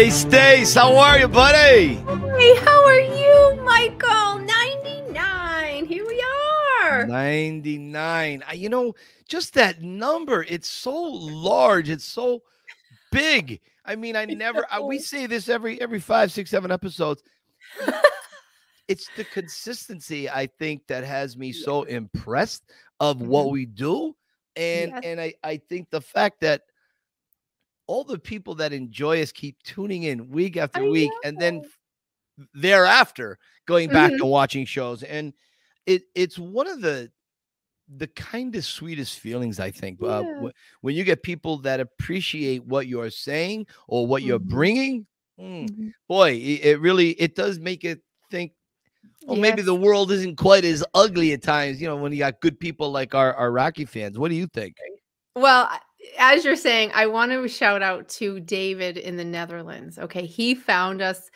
Hey, Stace, how are you, buddy? Hey, how are you, Michael? 99. Here we are. 99. You know, just that number, it's so large, it's so big. I mean, I never I, we say this every every 5, 6, 7 episodes. it's the consistency I think that has me so impressed of what Mhm. we do and Yes. and I I think the fact that all the people that enjoy us keep tuning in week after I week and then thereafter going back Mhm. and watching shows and it it's one of the the kindest sweetest feelings i think uh, Yeah. wh- when you get people that appreciate what you're saying or what you're Mhm. bringing mm, Mhm. boy it, it really it does make it think oh maybe the world isn't quite as ugly at times you know when you got good people like our, our rocky fans what do you think Well, I- as you're saying, I want to shout out to David in the Netherlands. Okay, he found us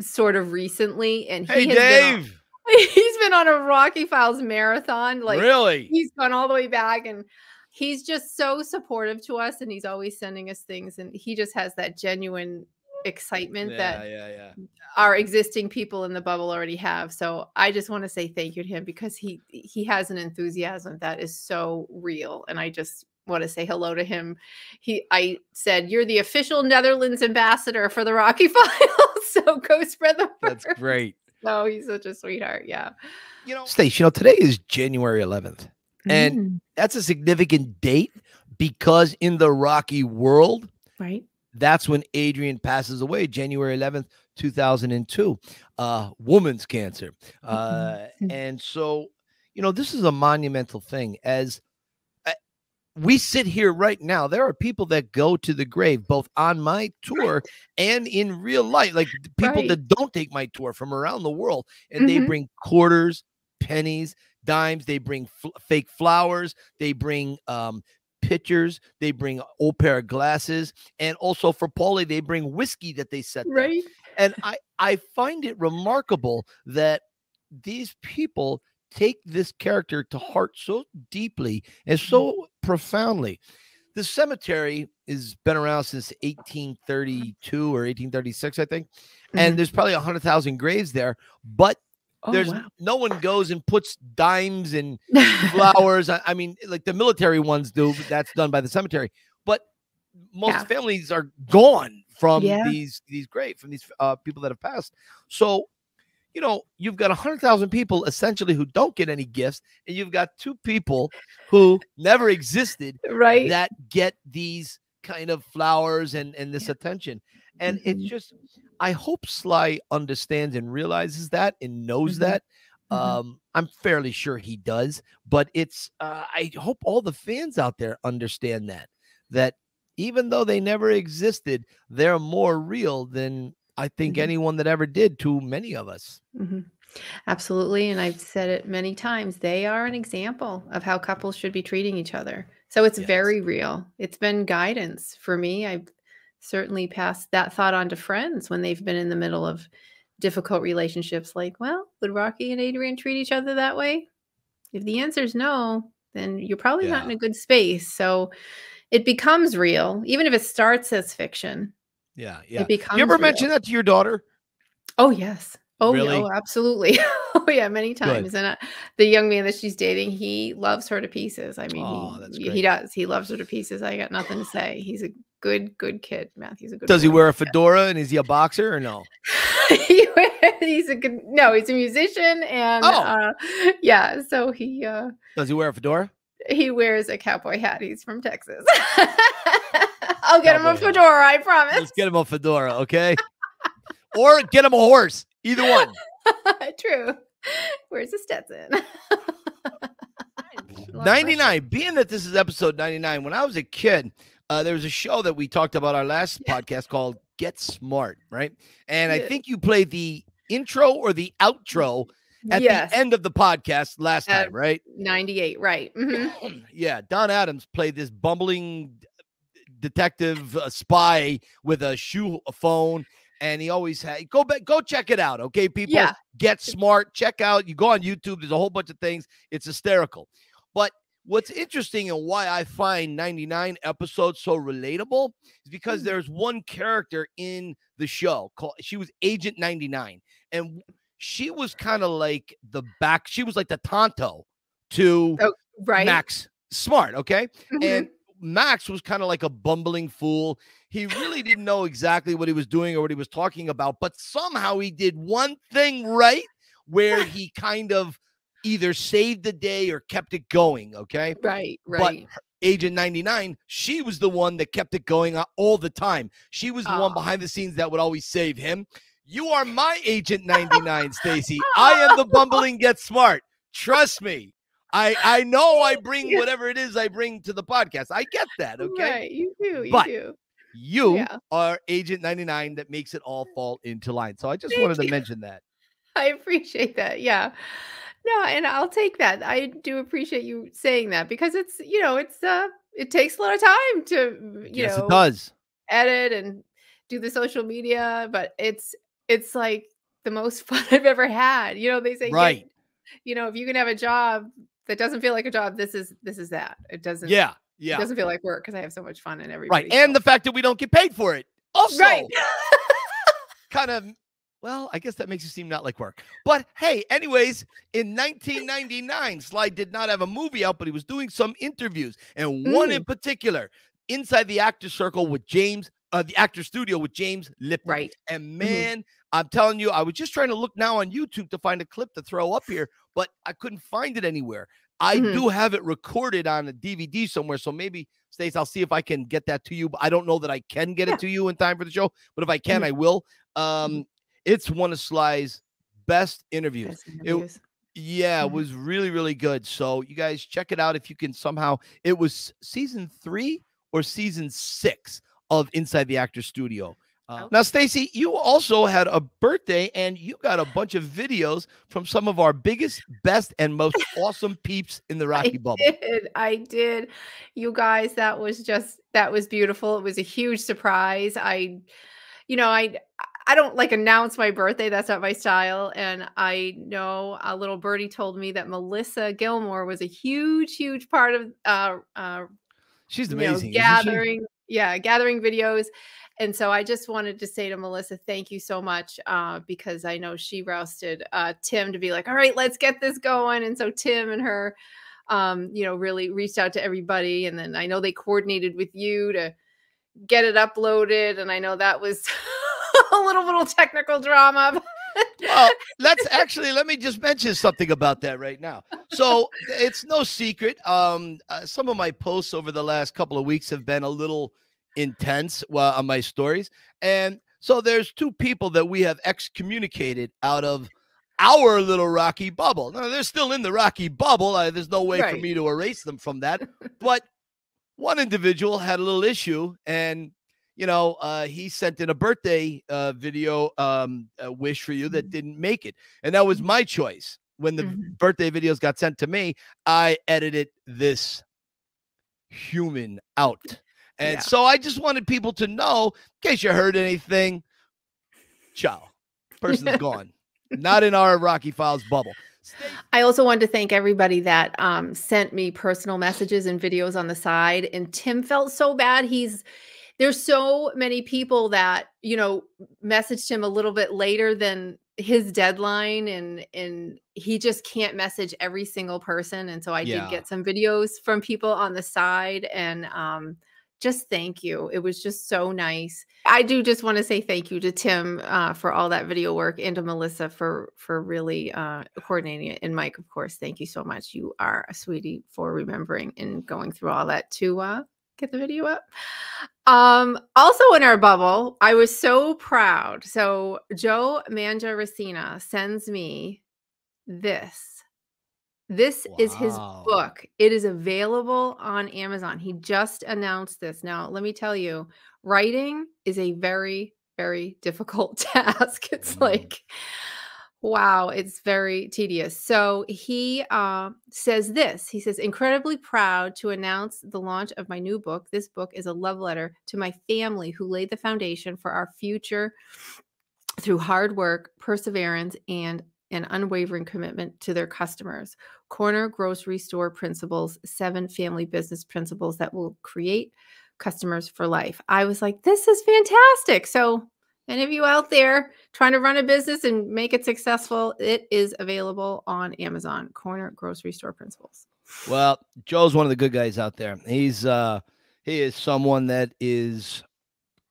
sort of recently, and hey he has been on, dave he's been on a Rocky Files marathon. Like really he's gone all the way back, and he's just so supportive to us, and he's always sending us things, and he just has that genuine excitement yeah that yeah yeah our existing people in the bubble already have. So I just want to say thank you to him because he he has an enthusiasm that is so real and I just want to say hello to him. He I said you're the official Netherlands ambassador for the Rocky Files. so go spread the word. that's great No, he's such a sweetheart. Yeah. you know stace you know today is january 11th And- Mm, that's a significant date because in the Rocky world, right. that's when Adrian passes away, January 11th, 2002, uh, woman's cancer. Uh, Mhm. and so, you know, this is a monumental thing. As we sit here right now, there are people that go to the grave, both on my tour and in real life, like the people Right. that don't take my tour from around the world, and they Mhm. bring quarters, pennies, dimes. They bring fl- fake flowers. They bring um, pictures. They bring old pair of glasses, and also for Paulie, they bring whiskey that they set. Right. And I I find it remarkable that these people take this character to heart so deeply and Mm-hmm. so profoundly. The cemetery has been around since 1832 or 1836, I think, and Mhm. there's probably 100,000 graves there, but Oh, there's wow. no one goes and puts dimes and flowers. I, I mean, like the military ones do, but that's done by the cemetery. But most Yeah. families are gone from Yeah. these these great from these uh, people that have passed. So, you know, you've got a hundred thousand people essentially who don't get any gifts, and you've got two people who never existed right. that get these kind of flowers and and this Yeah. attention. And it's Mhm. just, I hope Sly understands and realizes that and knows Mhm. that. Mhm. Um, I'm fairly sure he does, but it's uh, I hope all the fans out there understand that that even though they never existed, they're more real than I think Mhm. anyone that ever did to many of us. Mhm. Absolutely. And I've said it many times. They are an example of how couples should be treating each other. So it's Yes. very real. It's been guidance for me. I've certainly passed that thought on to friends when they've been in the middle of difficult relationships. Like, well, would Rocky and Adrian treat each other that way? If the answer is no, then you're probably not in a good space. So it becomes real, even if it starts as fiction. Yeah, yeah. It becomes You ever real. mention that to your daughter? Oh yes. Oh, yeah, Really? oh absolutely. oh yeah, many times. And uh, the young man that she's dating, he loves her to pieces. I mean, Oh, he he does. He loves her to pieces. I got nothing to say. He's a good good kid. Matthew's a good. Does he wear a fedora and is he a boxer or no? He he's a good. No, he's a musician and Oh. uh, yeah. So he uh, Does he wear a fedora? he wears a cowboy hat. He's from Texas. I'll get him a Cowboy hat. fedora. I promise. Let's get him a fedora, okay? or get him a horse. Either one. True. Where's the Stetson? 99. Being that this is episode 99, when I was a kid, uh, there was a show that we talked about our last podcast called Get Smart, right? And I think you played the intro or the outro at yes. the end of the podcast last Uh, time, right? 98, right. mhm. yeah, Don Adams played this bumbling d- detective uh, spy with a shoe a phone, and he always had go back, go check it out, okay, people. Yeah. Get smart, check out. You go on YouTube. There's a whole bunch of things. It's hysterical. But what's interesting and why I find 99 episodes so relatable is because Mm. there's one character in the show called she was Agent 99 and she was kind of like the back she was like the Tonto to Oh, right. Max Smart, okay? Mhm. And Max was kind of like a bumbling fool. He really didn't know exactly what he was doing or what he was talking about, but somehow he did one thing right where he kind of either saved the day or kept it going, okay? right, right. her- Agent 99, she was the one that kept it going uh, all the time. She was the one behind the scenes that would always save him. You are my Agent 99, Stacy. I am the bumbling get smart. Trust me. I I know I bring whatever it is I bring to the podcast. I get that, okay? Right, you do, you But do. You Yeah. are Agent 99 that makes it all fall into line. So I just Thank wanted to you. mention that. I appreciate that. Yeah. No, and I'll take that. I do appreciate you saying that because it's, you know, it's uh it takes a lot of time to, you yes, know, it does. edit and do the social media, but it's it's like the most fun I've ever had. You know, they say get- Right. you know, if you can have a job that doesn't feel like a job, this is this is that. It doesn't Yeah. it Yeah. doesn't feel like work because I have so much fun and everything. Right. And the fact that we don't get paid for it. Also, right. kind of well, I guess that makes it seem not like work. But hey, anyways, in 1999, Sly did not have a movie out, but he was doing some interviews, and one in particular, inside the actor circle with James, uh, the actor studio with James Lipton. right. And man, I'm telling you, I was just trying to look now on YouTube to find a clip to throw up here, but I couldn't find it anywhere. I Mhm. do have it recorded on a DVD somewhere, so maybe Stace, I'll see if I can get that to you. But I don't know that I can get Yeah. it to you in time for the show. But if I can, Mhm. I will. Um, it's one of Sly's best interviews. Best interviews. Yeah, it Mhm. was really, really good. So you guys check it out if you can somehow. It was season three or season six of Inside the Actor Studio. Uh, Oh. Now, Stacy, you also had a birthday, and you got a bunch of videos from some of our biggest, best, and most awesome peeps in the Rocky I Bubble. did. I did. You guys, that was just that was beautiful. It was a huge surprise. I you know, I I don't like announce my birthday. That's not my style. And I know a little birdie told me that Melissa Gilmore was a huge, huge part of uh uh She's you know, amazing. gathering yeah gathering videos and so i just wanted to say to melissa thank you so much uh, because i know she rousted uh, tim to be like all right let's get this going and so tim and her um, you know really reached out to everybody and then i know they coordinated with you to get it uploaded and i know that was a little little technical drama Well, let's actually let me just mention something about that right now. So it's no secret. Um, uh, some of my posts over the last couple of weeks have been a little intense well, on my stories, and so there's two people that we have excommunicated out of our little Rocky bubble. Now they're still in the Rocky bubble. Uh, there's no way for me to erase them from that, but one individual had a little issue and you know, uh, he sent in a birthday uh, video um, a wish for you that Mhm. didn't make it, and that was my choice. When the Mhm. birthday videos got sent to me, I edited this human out, and Yeah. so I just wanted people to know, in case you heard anything, ciao, person's gone, not in our Rocky Files bubble. I also wanted to thank everybody that um, sent me personal messages and videos on the side. And Tim felt so bad. He's there's so many people that you know messaged him a little bit later than his deadline, and and he just can't message every single person. And so I Yeah. did get some videos from people on the side, and um, just thank you. It was just so nice. I do just want to say thank you to Tim uh, for all that video work and to Melissa for for really uh, coordinating it. And Mike, of course, thank you so much. You are a sweetie for remembering and going through all that to uh, get the video up. Um, also in our bubble, I was so proud. So Joe Mangiaracina sends me this. This is his book. It is available on Amazon. He just announced this. Now, let me tell you, writing is a very, very difficult task. It's Mm. like, wow, it's very tedious. So he uh, says this He says, incredibly proud to announce the launch of my new book. This book is a love letter to my family who laid the foundation for our future through hard work, perseverance, and and unwavering commitment to their customers. Corner Grocery Store Principles, seven family business principles that will create customers for life. I was like, this is fantastic. So, any of you out there trying to run a business and make it successful, it is available on Amazon, Corner Grocery Store Principles. Well, Joe's one of the good guys out there. He's uh he is someone that is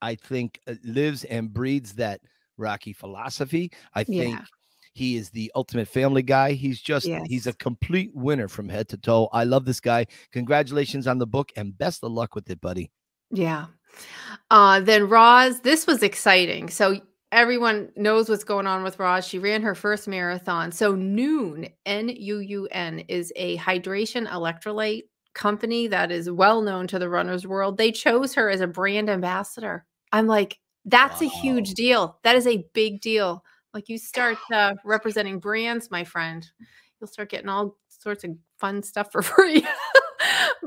I think uh, lives and breeds that Rocky philosophy. I think Yeah. He is the ultimate family guy. He's just he's a complete winner from head to toe. I love this guy. Congratulations on the book and best of luck with it, buddy. Yeah. Uh, then Roz, this was exciting. So everyone knows what's going on with Roz. She ran her first marathon. So Nuun, N U U N, is a hydration electrolyte company that is well known to the runner's world. They chose her as a brand ambassador. I'm like, that's a huge deal. That is a big deal. Like you start uh, representing brands, my friend, you'll start getting all sorts of fun stuff for free.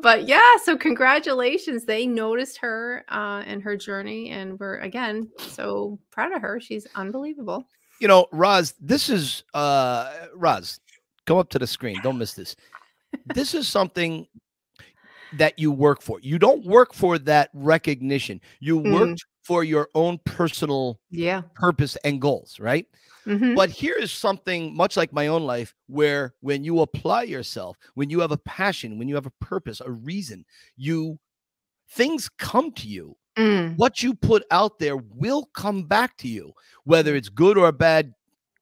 but yeah, so congratulations. They noticed her uh, and her journey, and we're again so proud of her. She's unbelievable. You know, Roz, this is uh Roz, come up to the screen. Don't miss this. This is something that you work for. You don't work for that recognition. You Mm. For your own personal Yeah. purpose and goals, right? Mhm. But here is something much like my own life where when you apply yourself, when you have a passion, when you have a purpose, a reason, you things come to you. Mm. What you put out there will come back to you, whether it's good or bad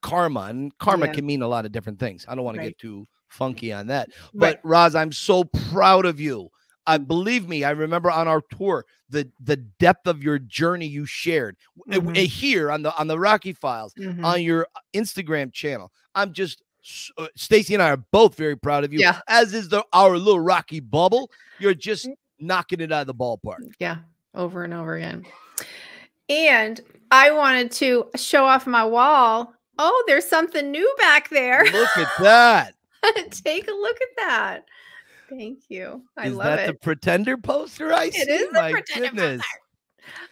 karma. And karma Yeah. can mean a lot of different things. I don't want to get too funky on that. Right. But Roz, I'm so proud of you. I believe me, I remember on our tour the the depth of your journey you shared uh, Mhm. uh, here on the on the Rocky Files Mhm. on your uh, Instagram channel. I'm just uh, Stacy and I are both very proud of you. Yeah. As is the our little Rocky bubble. You're just Mm. knocking it out of the ballpark. Yeah, over and over again. And I wanted to show off my wall. Oh, there's something new back there. Look at that. Take a look at that. Thank you. I Is love that it. the pretender poster I see? It is the My pretender goodness. poster.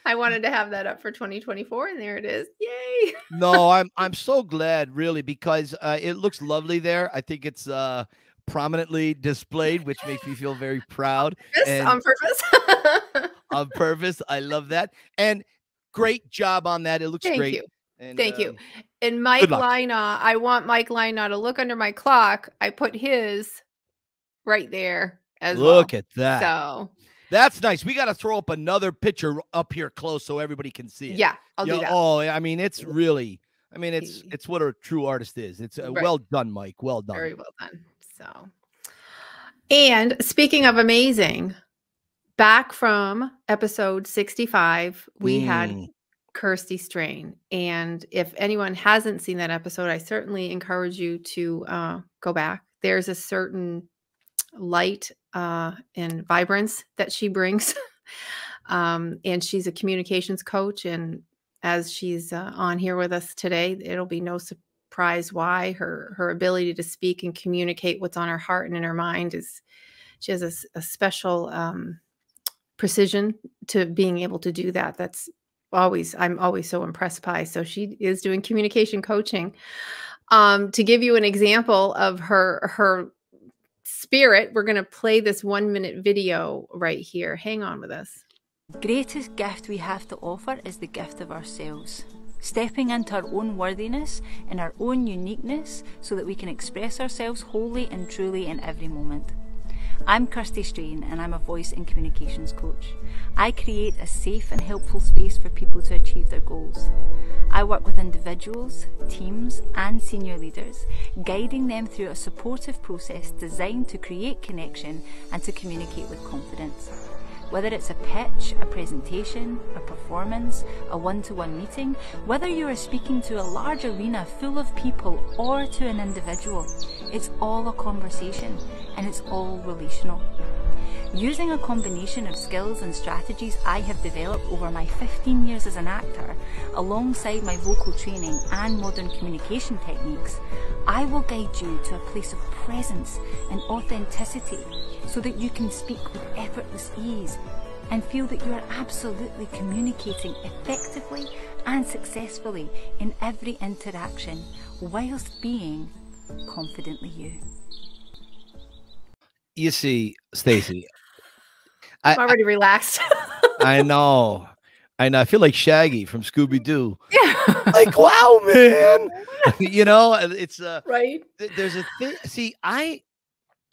I wanted to have that up for 2024, and there it is. Yay! no, I'm I'm so glad, really, because uh, it looks lovely there. I think it's uh, prominently displayed, which makes me feel very proud Yes, on purpose. on purpose. I love that, and great job on that. It looks great. Thank great. you. And, Thank you. um, And Mike. Lina, I want Mike Lina to look under my clock. I put his right there as Look well. at that. So That's nice. We got to throw up another picture up here close so everybody can see it. yeah, I'll Yeah, do that. Oh, I mean, it's really. I mean, it's it's what a true artist is. It's uh, Right. well done, Mike. Well done. Very well done. So, and speaking of amazing, back from episode 65, we had Mm. Kirsty Strain. And if anyone hasn't seen that episode, I certainly encourage you to uh, go back. There's a certain light uh, and vibrance that she brings. um, and she's a communications coach. And as she's uh, on here with us today, it'll be no surprise why her her ability to speak and communicate what's on her heart and in her mind is she has a special um, precision to being able to do that. That's always I'm always so impressed by. So she is doing communication coaching. Um, to give you an example of her her spirit, we're going to play this one minute video right here. Hang on with us. greatest gift we have to offer is the gift of ourselves. Stepping into our own worthiness and our own uniqueness so that we can express ourselves wholly and truly in every moment. I'm Kirsty Strain and I'm a voice and communications coach. I create a safe and helpful space for people to achieve their goals. I work with individuals, teams, and senior leaders, guiding them through a supportive process designed to create connection and to communicate with confidence. Whether it's a pitch, a presentation, a performance, a one to one meeting, whether you are speaking to a large arena full of people or to an individual, it's all a conversation and it's all relational. Using a combination of skills and strategies I have developed over my 15 years as an actor, alongside my vocal training and modern communication techniques, I will guide you to a place of presence and authenticity so that you can speak with effortless ease and feel that you are absolutely communicating effectively and successfully in every interaction whilst being confidently you. You see, Stacy, I'm already relaxed. I know. I know. I feel like Shaggy from Scooby Doo. yeah. Like, wow, man. you know, it's uh right. th- there's a thing. See, I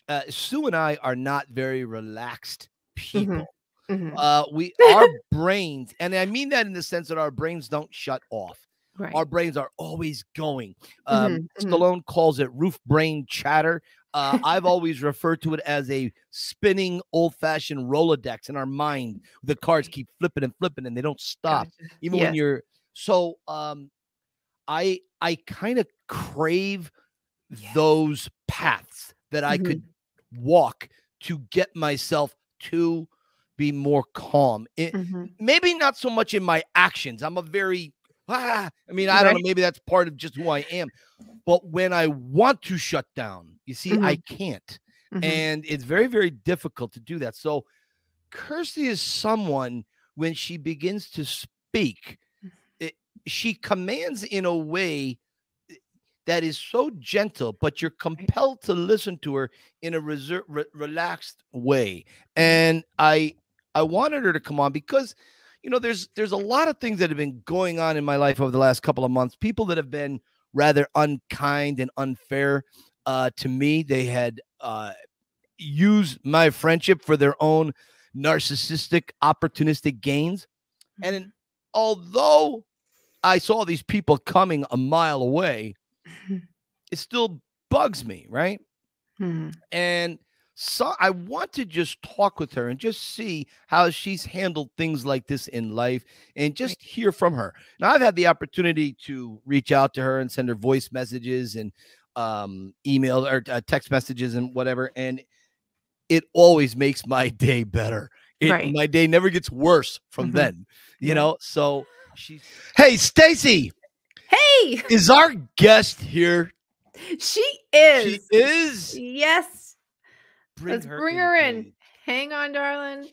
uh Sue and I are not very relaxed people. Mhm. Uh we our brains, and I mean that in the sense that our brains don't shut off. Right. Our brains are always going. Um, Mhm, mhm. Stallone calls it roof brain chatter. Uh, I've always referred to it as a spinning old fashioned Rolodex in our mind. The cards keep flipping and flipping and they don't stop. Gotcha. Even Yes. when you're so um I I kind of crave Yes. those paths that I could walk to get myself to be more calm. It, Mhm. maybe not so much in my actions. I'm a very ah, I mean, I don't know, maybe that's part of just who I am. But when I want to shut down, you see, I can't. Mhm. And it's very, very difficult to do that. So Kirsty is someone when she begins to speak, Mm. it, she commands in a way that is so gentle, but you're compelled to listen to her in a reser- re- relaxed way. And I I wanted her to come on because you know there's there's a lot of things that have been going on in my life over the last couple of months. People that have been rather unkind and unfair uh, to me. They had uh, used my friendship for their own narcissistic, opportunistic gains. And Mm-hmm. although I saw these people coming a mile away, It still bugs me, right? Mhm. And so I want to just talk with her and just see how she's handled things like this in life and just hear from her. Now I've had the opportunity to reach out to her and send her voice messages and um email or uh, text messages and whatever and it always makes my day better. It, Right. My day never gets worse from Mhm. then, you know? So she's Hey, Stacy, Hey, is our guest here? she is. She is. Yes. Let's bring her in. please. Hang on, darling.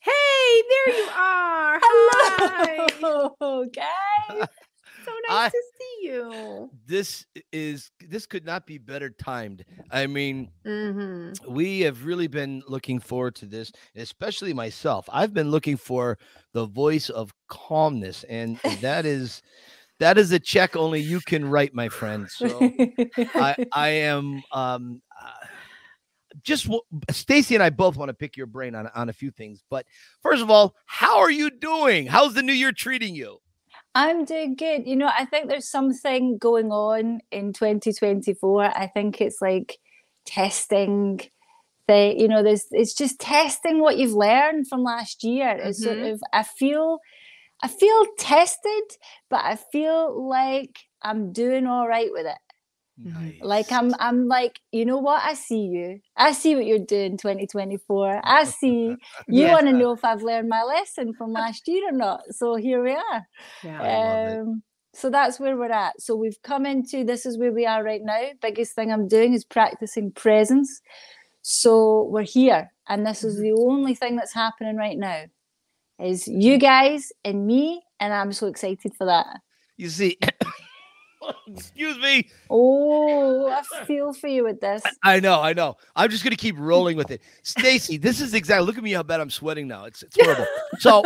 Hey, there you are. Hi. Hello, guys. So nice I- to see you. this is this could not be better timed. I mean, hmm we have really been looking forward to this, especially myself. I've been looking for the voice of calmness, and that is that is a check only you can write, my friend. So I I am um uh, just Stacy and I both want to pick your brain on on a few things. But first of all, how are you doing? How's the new year treating you? I'm doing good. You know, I think there's something going on in 2024. I think it's like testing the, you know, there's it's just testing what you've learned from last year. It's sort Mhm. of I feel I feel tested, but I feel like I'm doing all right with it. Mhm. Like I'm I'm like, you know what? I see you. I see what you're doing 2024. I see you Yeah. want to know if I've learned my lesson from last year or not. So here we are. Yeah. I love it. Um, so that's where we're at. So we've come into this is where we are right now. Biggest thing I'm doing is practicing presence. So we're here, and this is Mhm. the only thing that's happening right now. Is you guys and me, and I'm so excited for that. You see, excuse me. Oh, I feel for you with this. I know, I know. I'm just gonna keep rolling with it. Stacy, this is exactly look at me how bad I'm sweating now. It's it's horrible. So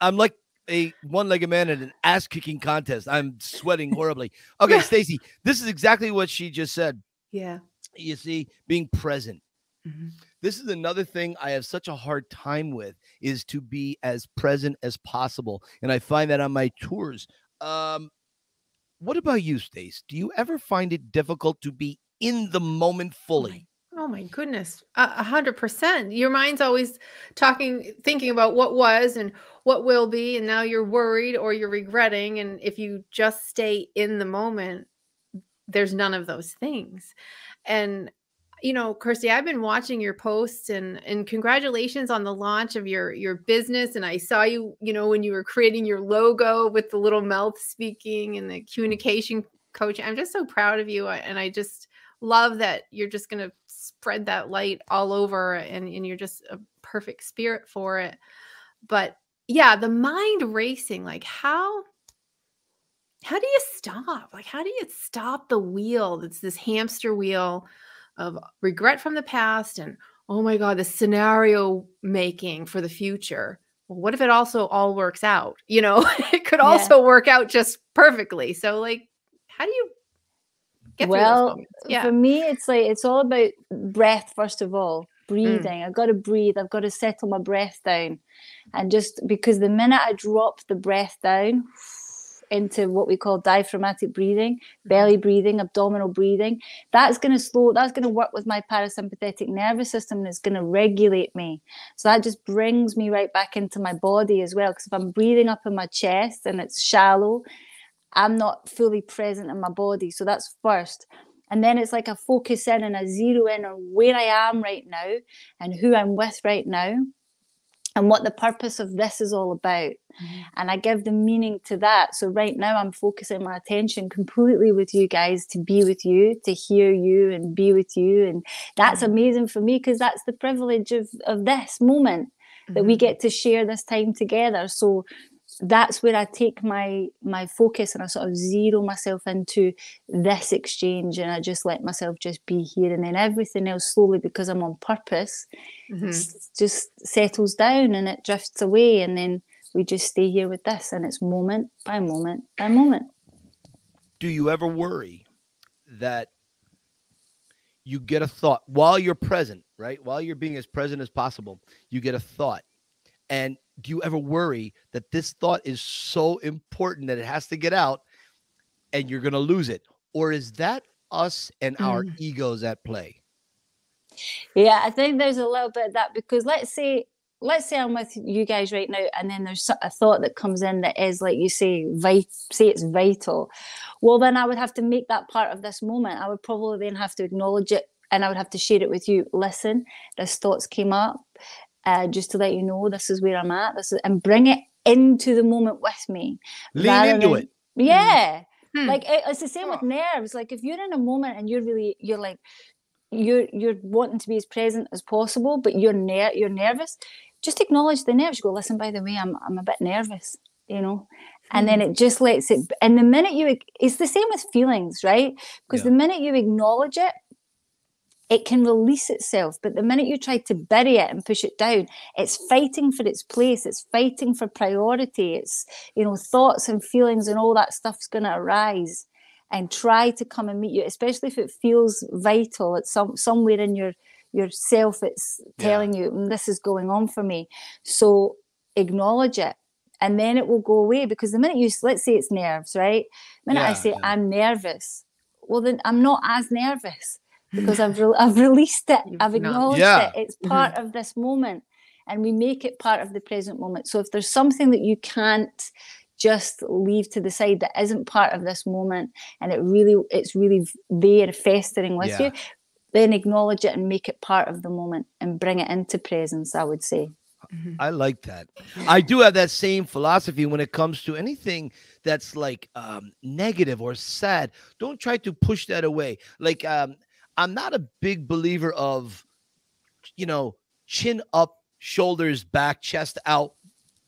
I'm like a one-legged man in an ass-kicking contest. I'm sweating horribly. Okay, Stacy, this is exactly what she just said. Yeah. You see, being present. Mhm. This is another thing I have such a hard time with is to be as present as possible. And I find that on my tours. Um, what about you, Stace? Do you ever find it difficult to be in the moment fully? Oh my goodness, a a hundred percent. Your mind's always talking, thinking about what was and what will be, and now you're worried or you're regretting. And if you just stay in the moment, there's none of those things. And you know, Kirsty, I've been watching your posts and and congratulations on the launch of your your business. And I saw you, you know, when you were creating your logo with the little mouth speaking and the communication coach. I'm just so proud of you, and I just love that you're just going to spread that light all over and, and you're just a perfect spirit for it but yeah, the mind racing, like how how do you stop? Like how do you stop the wheel? It's this hamster wheel of regret from the past and oh my god, the scenario making for the future. Well, what if it also all works out? You know, it could also yeah. work out just perfectly. So like how do you get well, yeah. for me, it's like it's all about breath first of all, mm. breathing. Mm. I've got to breathe. I've got to settle my breath down, and just because the minute I drop the breath down into what we call diaphragmatic breathing, mm-hmm. belly breathing, abdominal breathing, that's going to slow. That's going to work with my parasympathetic nervous system, and it's going to regulate me. So that just brings me right back into my body as well. Because if I'm breathing up in my chest and it's shallow I'm not fully present in my body. So that's first. And then it's like a focus in and a zero in on where I am right now and who I'm with right now and what the purpose of this is all about. Mm-hmm. And I give the meaning to that. So right now I'm focusing my attention completely with you guys to be with you, to hear you and be with you. And that's mm-hmm. amazing for me because that's the privilege of, of this moment that mm-hmm. we get to share this time together. So that's where I take my my focus and I sort of zero myself into this exchange and I just let myself just be here and then everything else slowly because I'm on purpose mm-hmm. just settles down and it drifts away and then we just stay here with this and it's moment by moment by moment. Do you ever worry that you get a thought while you're present, right? While you're being as present as possible, you get a thought and do you ever worry that this thought is so important that it has to get out and you're going to lose it? Or is that us and mm. our egos at play? Yeah, I think there's a little bit of that because let's say let's say I'm with you guys right now, and then there's a thought that comes in that is like you say, vit- say it's vital. Well, then I would have to make that part of this moment. I would probably then have to acknowledge it, and I would have to share it with you. Listen, this thoughts came up uh, just to let you know this is where I'm at. This is, and bring it into the moment with me. Lean into than, it. Yeah. Hmm. Like it, it's the same with nerves. Like if you're in a moment and you're really you're like you're you're wanting to be as present as possible, but you're ner- you're nervous, just acknowledge the nerves. Go, listen, by the way, I'm I'm a bit nervous, you know. And then hmm. it just lets it and the minute you it's the same with feelings, right? Because yeah. the minute you acknowledge it, it can release itself. But the minute you try to bury it and push it down, it's fighting for its place. It's fighting for priority. It's, you know, thoughts and feelings and all that stuff's going to arise and try to come and meet you, especially if it feels vital. It's some, somewhere in your yourself it's telling yeah. you mm, this is going on for me so acknowledge it and then it will go away because the minute you let's say it's nerves right the minute yeah, i say yeah. i'm nervous well then i'm not as nervous because I've re- I've released it. I've acknowledged yeah. it. It's mm-hmm. part mm-hmm. of this moment, and we make it part of the present moment. So if there's something that you can't just leave to the side that isn't part of this moment, and it really it's really there festering with yeah. you, then acknowledge it and make it part of the moment and bring it into presence. I would say. Mm-hmm. I like that. I do have that same philosophy when it comes to anything that's like um, negative or sad. Don't try to push that away. Like um, I'm not a big believer of, you know, chin up, shoulders back, chest out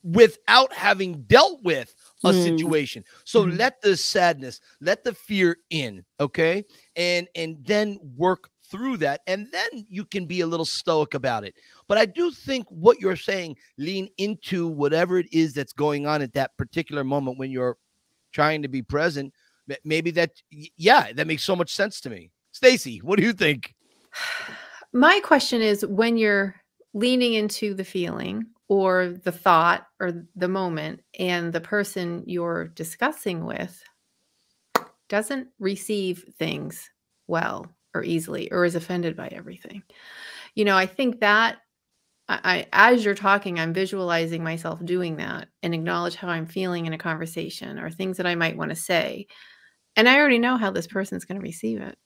without having dealt with a mm. situation. So mm. let the sadness, let the fear in, okay? And and then work through that and then you can be a little stoic about it. But I do think what you're saying lean into whatever it is that's going on at that particular moment when you're trying to be present. Maybe that yeah, that makes so much sense to me. Stacy, what do you think? My question is when you're leaning into the feeling or the thought or the moment and the person you're discussing with doesn't receive things well or easily or is offended by everything. You know, I think that I, as you're talking, I'm visualizing myself doing that and acknowledge how I'm feeling in a conversation or things that I might want to say. And I already know how this person's going to receive it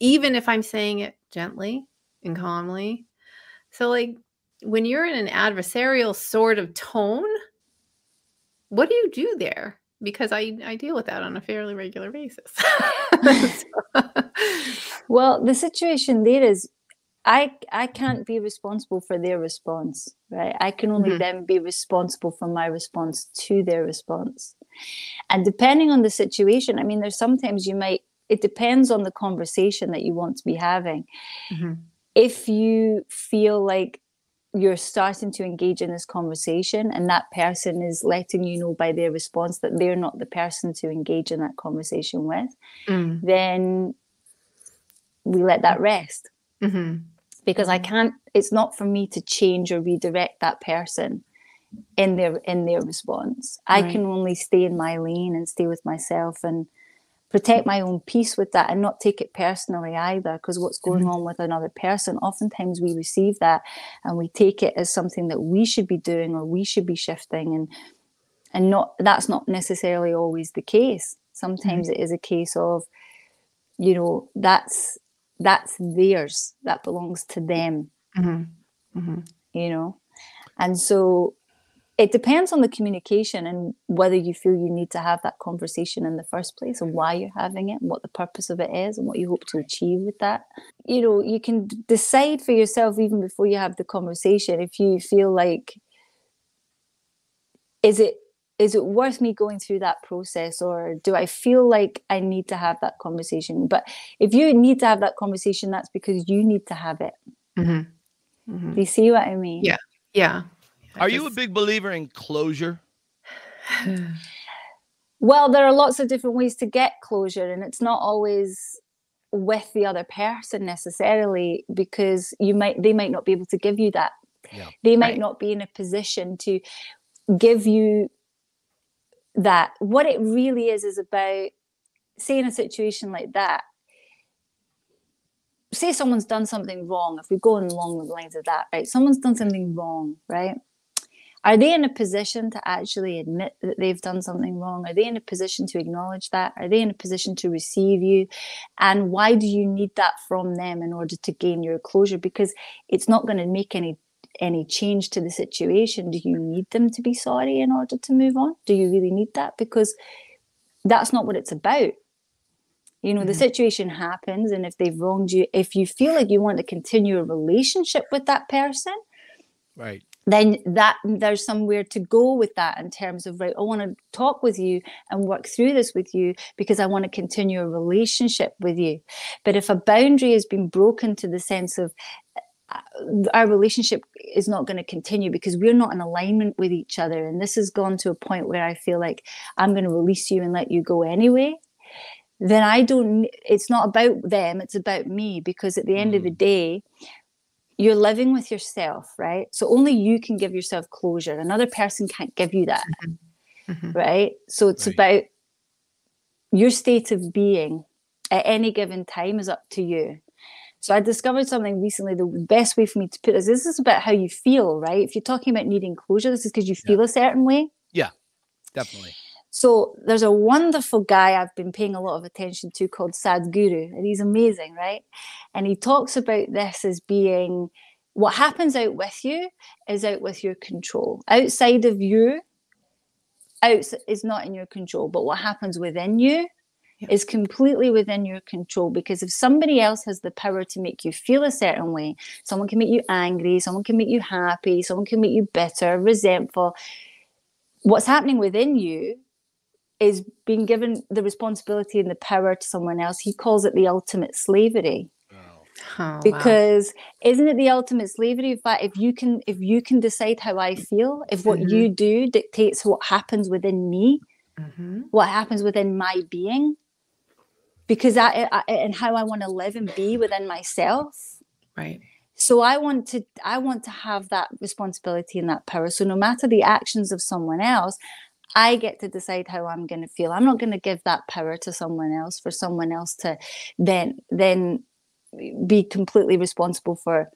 even if I'm saying it gently and calmly. So, like, when you're in an adversarial sort of tone, what do you do there? Because I, I deal with that on a fairly regular basis. well, the situation there is I I can't be responsible for their response, right? I can only Mhm. then be responsible for my response to their response. And depending on the situation, I mean, there's sometimes you might. It depends on the conversation that you want to be having. Mhm. If you feel like you're starting to engage in this conversation and that person is letting you know by their response that they're not the person to engage in that conversation with, Mm. then we let that rest Mhm. because I can't it's not for me to change or redirect that person in their in their response. I can only stay in my lane and stay with myself and protect my own peace with that and not take it personally either because what's going on with another person oftentimes we receive that and we take it as something that we should be doing or we should be shifting and and not that's not necessarily always the case. Sometimes it is a case of you know that's that's theirs that belongs to them. Mhm. Mhm. you know? And so it depends on the communication and whether you feel you need to have that conversation in the first place and why you're having it and what the purpose of it is and what you hope to achieve with that you know you can decide for yourself even before you have the conversation if you feel like is it is it worth me going through that process or do i feel like i need to have that conversation but if you need to have that conversation that's because you need to have it Mhm. Mhm. do you see what i mean Yeah. Yeah. Are you a big believer in closure? Well, there are lots of different ways to get closure, and it's not always with the other person necessarily because you might they might not be able to give you that. Yeah. They might Right. not be in a position to give you that. What it really is is about say in a situation like that. Say someone's done something wrong. If we go along the lines of that, right? Someone's done something wrong, right? Are they in a position to actually admit that they've done something wrong? Are they in a position to acknowledge that? Are they in a position to receive you? And why do you need that from them in order to gain your closure? Because it's not going to make any any change to the situation. Do you need them to be sorry in order to move on? Do you really need that? Because that's not what it's about. You know the Mhm. situation happens and if they've wronged you if you feel like you want to continue a relationship with that person Right. Then that there's somewhere to go with that in terms of right i want to talk with you and work through this with you because i want to continue a relationship with you. But if a boundary has been broken to the sense of uh, our relationship is not going to continue because we're not in alignment with each other and this has gone to a point where i feel like i'm going to release you and let you go anyway then i don't it's not about them it's about me because at the end of the day you're living with yourself, right? So only you can give yourself closure. Another person can't give you that, Mhm. right? So it's Right. about your state of being at any given time is up to you. So I discovered something recently. The best way for me to put this, this is about how you feel, right? If you're talking about needing closure, this is because you feel a certain way. Yeah, definitely. So there's a wonderful guy I've been paying a lot of attention to called Sadhguru, and he's amazing, right? And he talks about this as being what happens out with you is out with your control. Outside of you, out is not in your control, but what happens within you Yeah. is completely within your control. Because if somebody else has the power to make you feel a certain way, someone can make you angry, someone can make you happy, someone can make you bitter, resentful. What's happening within you is being given the responsibility and the power to someone else. He calls it the ultimate slavery Wow. Oh, wow. because isn't it the ultimate slavery if I, if you can if you can decide how I feel, if what Mhm. you do dictates what happens within me, Mhm. what happens within my being, because I, I and how I want to live and be within myself. Right. So I want to I want to have that responsibility and that power. So no matter the actions of someone else, I get to decide how I'm going to feel. I'm not going to give that power to someone else for someone else to then then be completely responsible for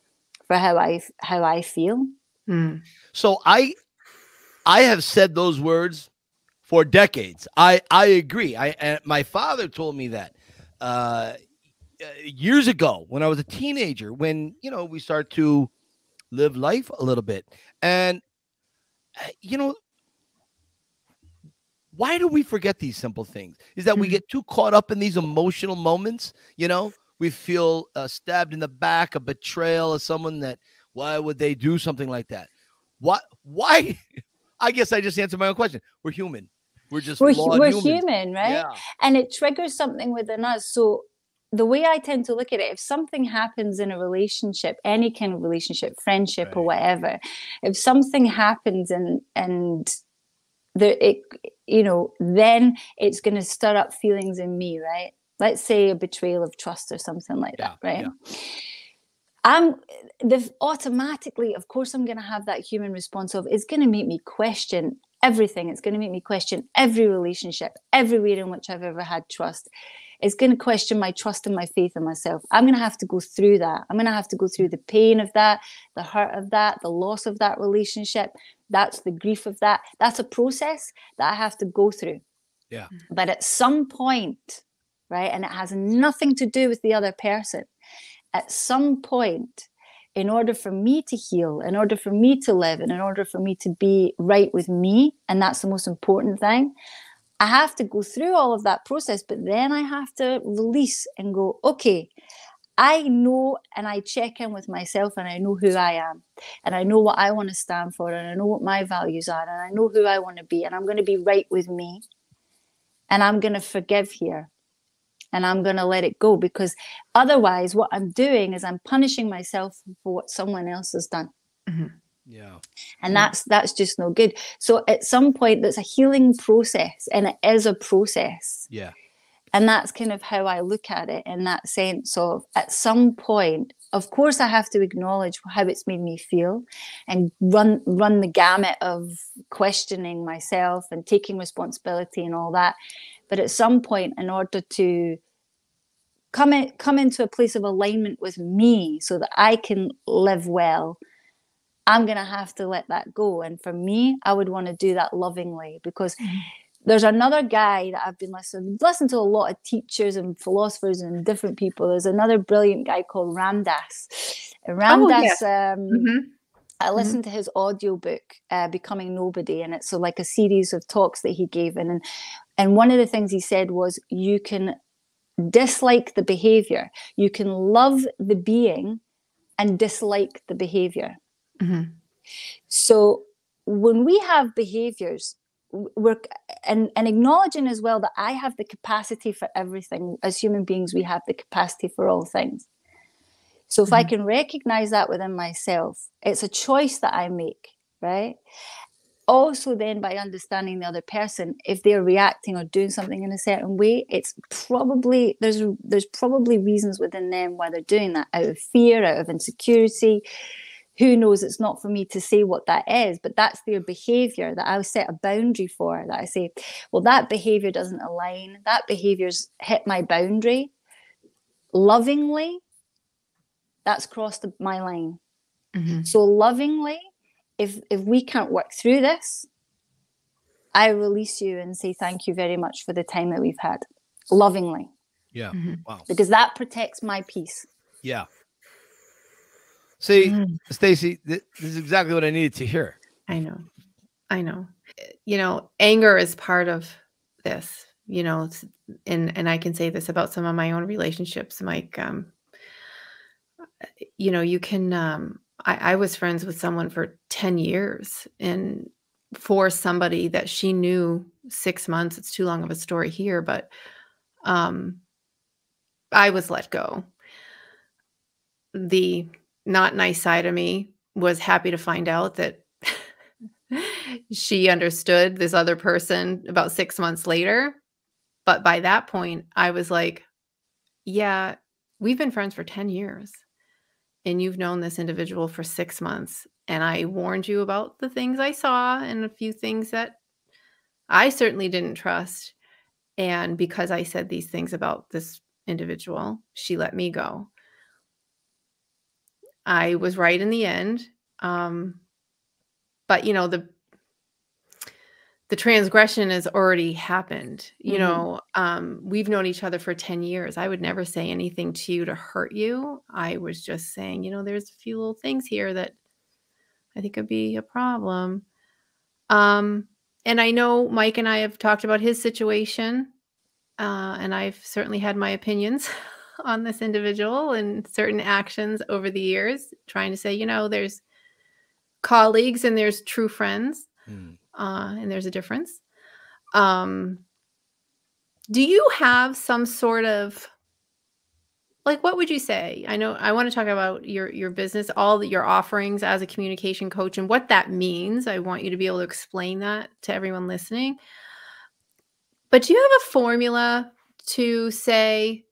for how I how I feel. Mm. So I I have said those words for decades. I I agree. I and my father told me that uh, uh, years ago when I was a teenager. When you know we start to live life a little bit, and uh, you know. Why do we forget these simple things? Is that we Mhm. get too caught up in these emotional moments, you know, we feel uh, stabbed in the back, a betrayal of someone that why would they do something like that? What? Why? I guess I just answered my own question. We're human. We're just we're, we're human, right? Yeah. And it triggers something within us. So the way I tend to look at it, if something happens in a relationship, any kind of relationship, friendship or whatever, if something happens and and there it you know, then it's gonna stir up feelings in me, right? Let's say a betrayal of trust or something like Yeah, that, right? yeah. I'm the automatically, of course, I'm going to have that human response of it's going to make me question everything. It's going to make me question every relationship, everywhere in which I've ever had trust. It's going to question my trust and my faith in myself. I'm going to have to go through that. I'm going to have to go through the pain of that, the hurt of that, the loss of that relationship. That's the grief of that. That's a process that I have to go through. Yeah. But at some point, right, and it has nothing to do with the other person, at some point, in order for me to heal, in order for me to live, and in order for me to be right with me, and that's the most important thing, I have to go through all of that process, but then I have to release and go, okay, I know and I check in with myself and I know who I am and I know what I want to stand for and I know what my values are and I know who I want to be and I'm going to be right with me and I'm going to forgive here and I'm going to let it go because otherwise what I'm doing is I'm punishing myself for what someone else has done mm-hmm. Yeah. and Yeah. that's that's just no good so at some point there's a healing process and it is a process Yeah. and that's kind of how i look at it in that sense of at some point of course i have to acknowledge how it's made me feel and run run the gamut of questioning myself and taking responsibility and all that but at some point in order to come in, come into a place of alignment with me so that i can live well I'm going to have to let that go. And for me, I would want to do that lovingly because there's another guy that I've been listening, listening to a lot of teachers and philosophers and different people. There's another brilliant guy called Ram Dass. And Ram Dass, yes. um, Mhm. I listened to his audiobook, uh, Becoming Nobody, and it's so like a series of talks that he gave. And, and one of the things he said was, you can dislike the behavior, you can love the being and dislike the behavior. Mhm. So when we have behaviors, we're and, and acknowledging as well that I have the capacity for everything. As human beings, we have the capacity for all things. So if I Mhm. can recognize that within myself, it's a choice that I make, right? Also, then by understanding the other person, if they're reacting or doing something in a certain way, it's probably there's there's probably reasons within them why they're doing that out of fear, out of insecurity, who knows it's not for me to say what that is but that's their behavior that I'll set a boundary for that i say well that behavior doesn't align that behavior's hit my boundary lovingly that's crossed my line Mhm. so lovingly if if we can't work through this i release you and say thank you very much for the time that we've had lovingly Yeah. Mhm. Wow. because that protects my peace Yeah. See, Mhm. Stacy, th- this is exactly what I needed to hear. I know. I know. You know, anger is part of this, you know, it's, and and I can say this about some of my own relationships, Mike. Um, you know, you can um I, I was friends with someone for 10 years and for somebody that she knew six months, it's too long of a story here, but um I was let go. The not nice side of me was happy to find out that she understood this other person about six months later. But by that point, I was like, yeah, we've been friends for 10 years and you've known this individual for six months. And I warned you about the things I saw and a few things that I certainly didn't trust. And because I said these things about this individual, she let me go. I was right in the end. Um, but you know, the the transgression has already happened. You Mhm. know, um, we've known each other for 10 years. I would never say anything to you to hurt you. I was just saying, you know, there's a few little things here that I think could be a problem. Um, and I know Mike and I have talked about his situation, uh, and I've certainly had my opinions on this individual and certain actions over the years, trying to say, you know, there's colleagues and there's true friends, mm. uh, and there's a difference. Um, do you have some sort of like what would you say i know i want to talk about your your business all your offerings as a communication coach and what that means i want you to be able to explain that to everyone listening but do you have a formula to say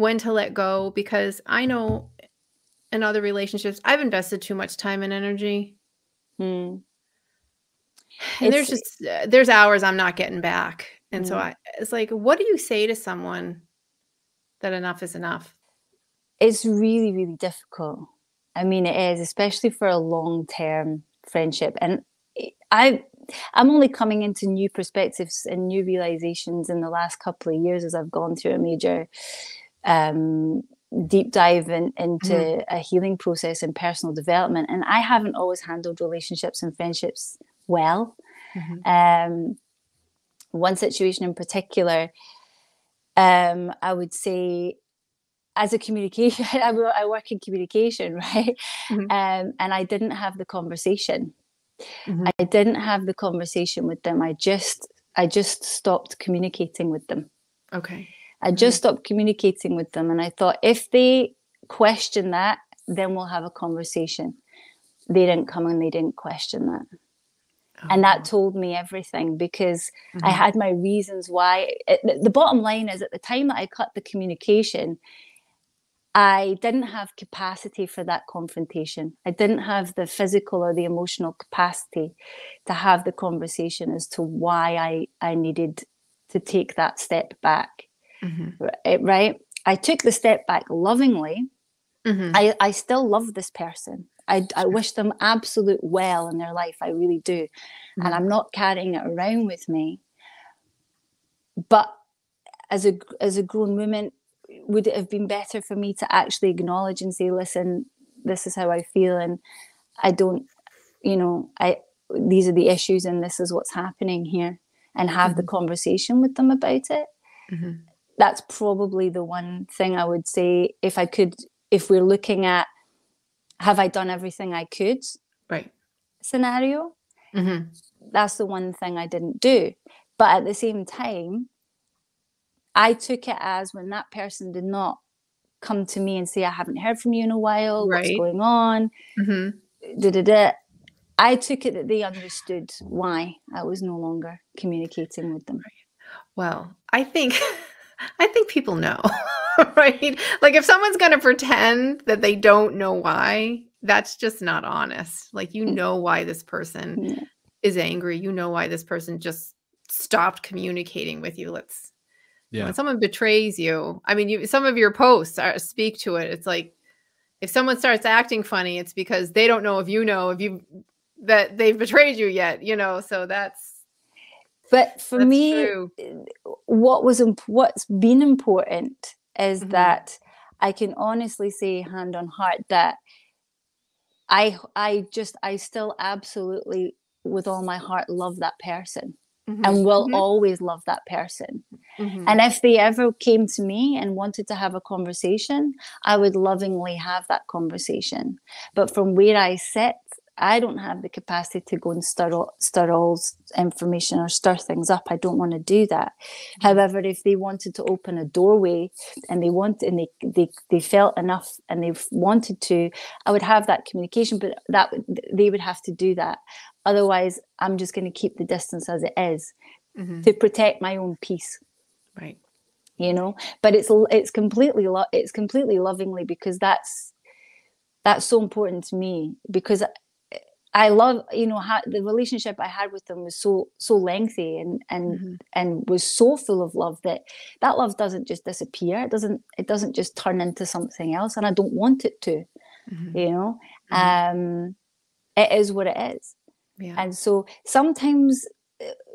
when to let go because i know in other relationships i've invested too much time and energy hmm. and there's just uh, there's hours i'm not getting back and so I, it's like what do you say to someone that enough is enough? It's really, really difficult. I mean, it is, especially for a long term friendship. And I, I'm only coming into new perspectives and new realizations in the last couple of years as I've gone through a major um, deep dive in, into mm-hmm. a healing process and personal development. And I haven't always handled relationships and friendships well. Mm-hmm. Um, one situation in particular, um, I would say as a communication, I, I work in communication, right? Mm-hmm. Um, and I didn't have the conversation. Mm-hmm. I didn't have the conversation with them. I just, I just stopped communicating with them. Okay. I just mm-hmm. stopped communicating with them, and I thought if they question that, then we'll have a conversation. They didn't come and they didn't question that. And that oh. told me everything because mm-hmm. I had my reasons why. It, the bottom line is at the time that I cut the communication, I didn't have capacity for that confrontation. I didn't have the physical or the emotional capacity to have the conversation as to why I, I needed to take that step back. Mm-hmm. Right? I took the step back lovingly. Mm-hmm. I, I still love this person. I, I wish them absolute well in their life. I really do. Mm-hmm. And I'm not carrying it around with me. But as a as a grown woman, would it have been better for me to actually acknowledge and say, listen, this is how I feel and I don't, you know, I these are the issues and this is what's happening here and have mm-hmm. the conversation with them about it. Mm-hmm. That's probably the one thing I would say if I could if we're looking at have I done everything I could? Right. Scenario. Mm-hmm. That's the one thing I didn't do. But at the same time, I took it as when that person did not come to me and say, I haven't heard from you in a while, right. what's going on? Mm-hmm. Da, da, da. I took it that they understood why I was no longer communicating with them. Well, I think I think people know. right? Like if someone's going to pretend that they don't know why, that's just not honest. Like you mm. know why this person yeah. is angry. You know why this person just stopped communicating with you. Let's yeah. When someone betrays you, I mean, you some of your posts are, speak to it. It's like if someone starts acting funny, it's because they don't know if you know if you that they've betrayed you yet. You know, so that's but for me, true. what was imp- what's been important is mm-hmm. that I can honestly say, hand on heart, that I I just I still absolutely with all my heart love that person. Mm-hmm. and will mm-hmm. always love that person. Mm-hmm. And if they ever came to me and wanted to have a conversation, I would lovingly have that conversation. But from where I sit, I don't have the capacity to go and stir, stir all information or stir things up. I don't want to do that. Mm-hmm. However, if they wanted to open a doorway and they want and they, they they felt enough and they wanted to, I would have that communication. But that they would have to do that. Otherwise, I'm just going to keep the distance as it is mm-hmm. to protect my own peace. Right. You know, but it's it's completely lo- it's completely lovingly because that's that's so important to me because I love, you know, how the relationship I had with them was so so lengthy and and mm-hmm. and was so full of love that that love doesn't just disappear. It doesn't it doesn't just turn into something else, and I don't want it to. Mm-hmm. You know, mm-hmm. um, it is what it is. Yeah. And so sometimes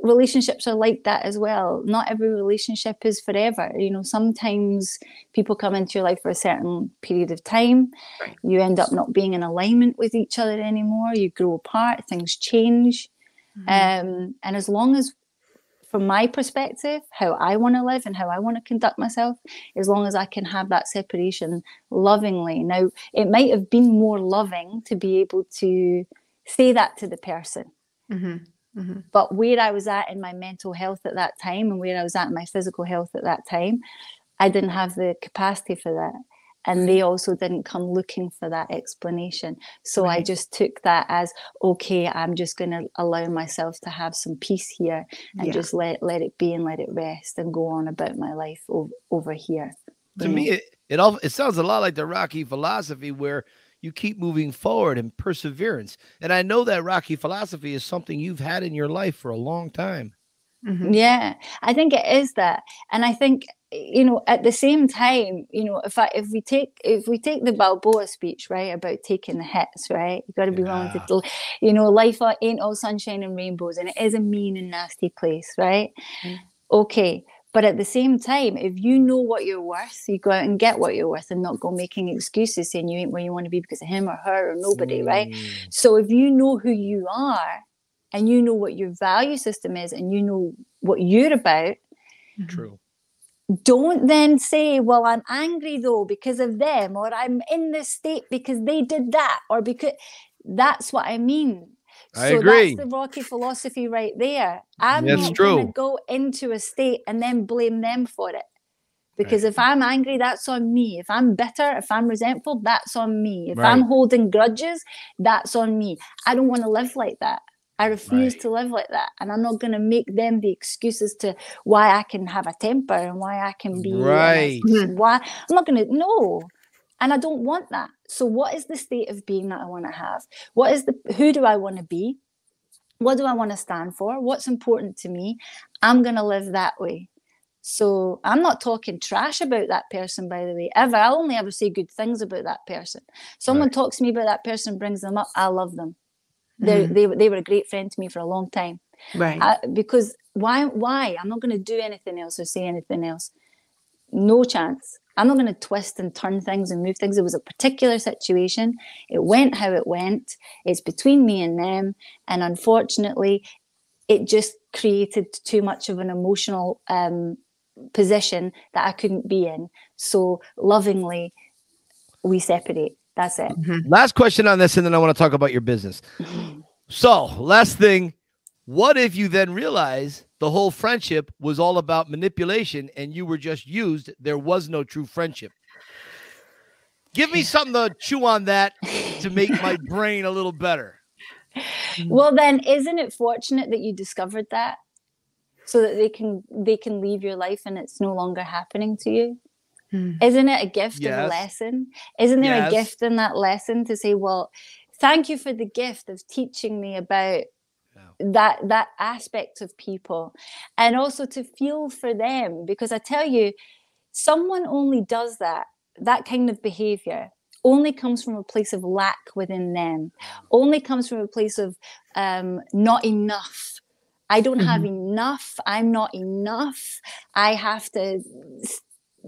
relationships are like that as well. Not every relationship is forever. You know, sometimes people come into your life for a certain period of time. Right. You end up not being in alignment with each other anymore. You grow apart, things change. Mm-hmm. Um, and as long as from my perspective, how I want to live and how I want to conduct myself, as long as I can have that separation lovingly. Now, it might have been more loving to be able to say that to the person. Mm-hmm. Mm-hmm. But where I was at in my mental health at that time and where I was at in my physical health at that time, I didn't have the capacity for that. And they also didn't come looking for that explanation. So I just took that as okay, I'm just going to allow myself to have some peace here and Yeah. just let, let it be and let it rest and go on about my life o- over here. To you me, it, it all it sounds a lot like the Rocky philosophy where you keep moving forward and perseverance. And I know that Rocky philosophy is something you've had in your life for a long time. Mhm. Yeah, I think it is that, and I think you know at the same time, you know, if I if we take if we take the Balboa speech right about taking the hits, right, you got to be willing to, you know, life ain't all sunshine and rainbows, and it is a mean and nasty place, right? Mm. Okay. But at the same time, if you know what you're worth, you go out and get what you're worth and not go making excuses saying you ain't where you want to be because of him or her or nobody, right? Mm. So if you know who you are and you know what your value system is and you know what you're about. True. don't then say, Well, I'm angry though because of them, or I'm in this state because they did that, or because that's what I mean. I so agree. that's the Rocky philosophy right there. I'm That's not going to go into a state and then blame them for it. Because if I'm angry, that's on me. If I'm bitter, if I'm resentful, that's on me. If I'm holding grudges, that's on me. I don't want to live like that. I refuse Right. to live like that. And I'm not going to make them the excuses to why I can have a temper and why I can be. Right. Why I'm not going to, no. And I don't want that. So, what is the state of being that I want to have? What is the, who do I want to be? What do I want to stand for? What's important to me? I'm going to live that way. So I'm not talking trash about that person, by the way, ever. I'll only ever say good things about that person. Someone Right. talks to me about that person, brings them up, I love them. They mm-hmm. they they were a great friend to me for a long time. Right. I, because why why? I'm not going to do anything else or say anything else. No chance. I'm not going to twist and turn things and move things. It was a particular situation. It went how it went. It's between me and them, and unfortunately, it just created too much of an emotional um, position that I couldn't be in. So lovingly, we separate. That's it. Last question on this, and then I want to talk about your business. So, last thing, what if you then realize the whole friendship was all about manipulation and you were just used? There was no true friendship. Give me something to chew on that to make my brain a little better. Well, then, isn't it fortunate that you discovered that, so that they can they can leave your life and it's no longer happening to you? Mm. Isn't it a gift of Yes. a lesson? Isn't there Yes. a gift in that lesson to say, well, thank you for the gift of teaching me about Yeah. That that aspect of people and also to feel for them because I tell you someone only does that that kind of behavior only comes from a place of lack within them only comes from a place of um, not enough I don't have enough. I'm not enough. I have to,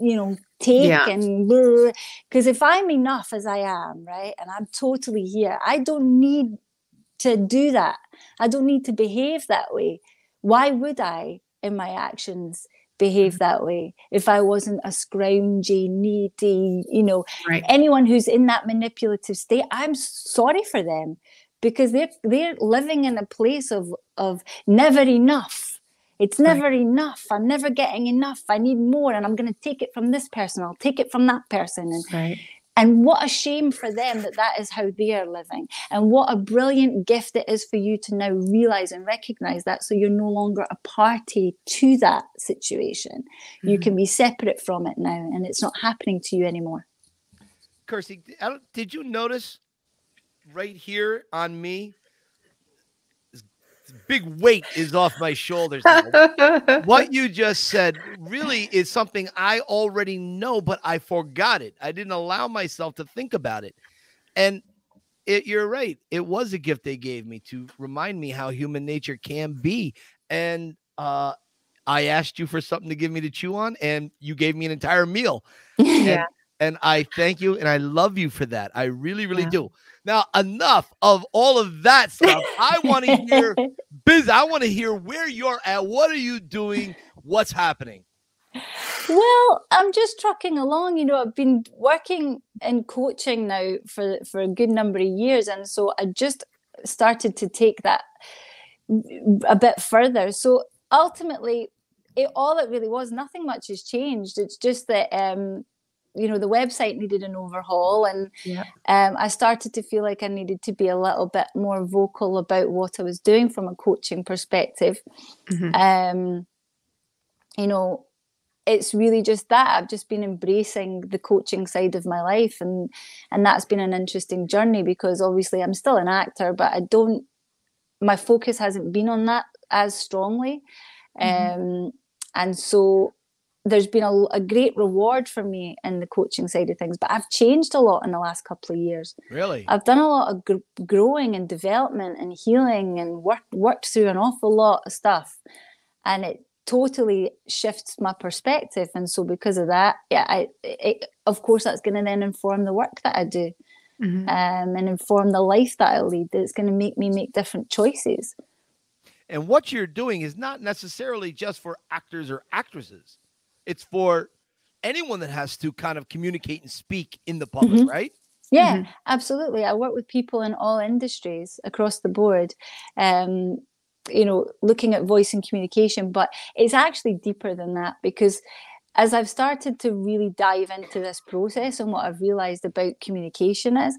you know, take Yeah. and because if I'm enough as I am, right, and I'm totally here, I don't need to do that. I don't need to behave that way. Why would I, in my actions, behave mm-hmm. that way if I wasn't a scroungy, needy, you know, Right. anyone who's in that manipulative state, I'm sorry for them because they're they're living in a place of of never enough. It's Right. never enough. I'm never getting enough. I need more, and I'm going to take it from this person. I'll take it from that person, and Right. And what a shame for them that that is how they are living, and what a brilliant gift it is for you to now realize and recognize that, so you're no longer a party to that situation. You Mhm. can be separate from it now, and it's not happening to you anymore. Kirsty, did you notice right here on me? Big weight is off my shoulders. now. what you just said really is something I already know, but I forgot it. I didn't allow myself to think about it. And it, you're right. It was a gift they gave me to remind me how human nature can be. And uh, I asked you for something to give me to chew on, and you gave me an entire meal. Yeah. And I thank you and I love you for that. I really, really Yeah. do. Now, enough of all of that stuff. I want to hear I want to hear where you're at. What are you doing? What's happening? Well, I'm just trucking along. You know, I've been working in coaching now for for a good number of years, and so I just started to take that a bit further. So ultimately, it all it really was nothing much has changed. It's just that um, you know the website needed an overhaul, and Yeah. um, I started to feel like I needed to be a little bit more vocal about what I was doing from a coaching perspective. Mhm. Um, you know, it's really just that I've just been embracing the coaching side of my life, and and that's been an interesting journey because obviously I'm still an actor, but I don't. My focus hasn't been on that as strongly, Mhm. um, and so there's been a, a great reward for me in the coaching side of things. But I've changed a lot in the last couple of years. Really? I've done a lot of gr- growing and development and healing and worked worked through an awful lot of stuff, and it totally shifts my perspective. And so because of that, yeah, I it, of course that's going to then inform the work that I do Mhm. um, and inform the life that I lead. It's going to make me make different choices. And what you're doing is not necessarily just for actors or actresses. It's for anyone that has to kind of communicate and speak in the public, Mhm. right? Yeah, Mhm. absolutely. I work with people in all industries across the board. Um, you know, looking at voice and communication, but it's actually deeper than that because as I've started to really dive into this process and what I've realized about communication is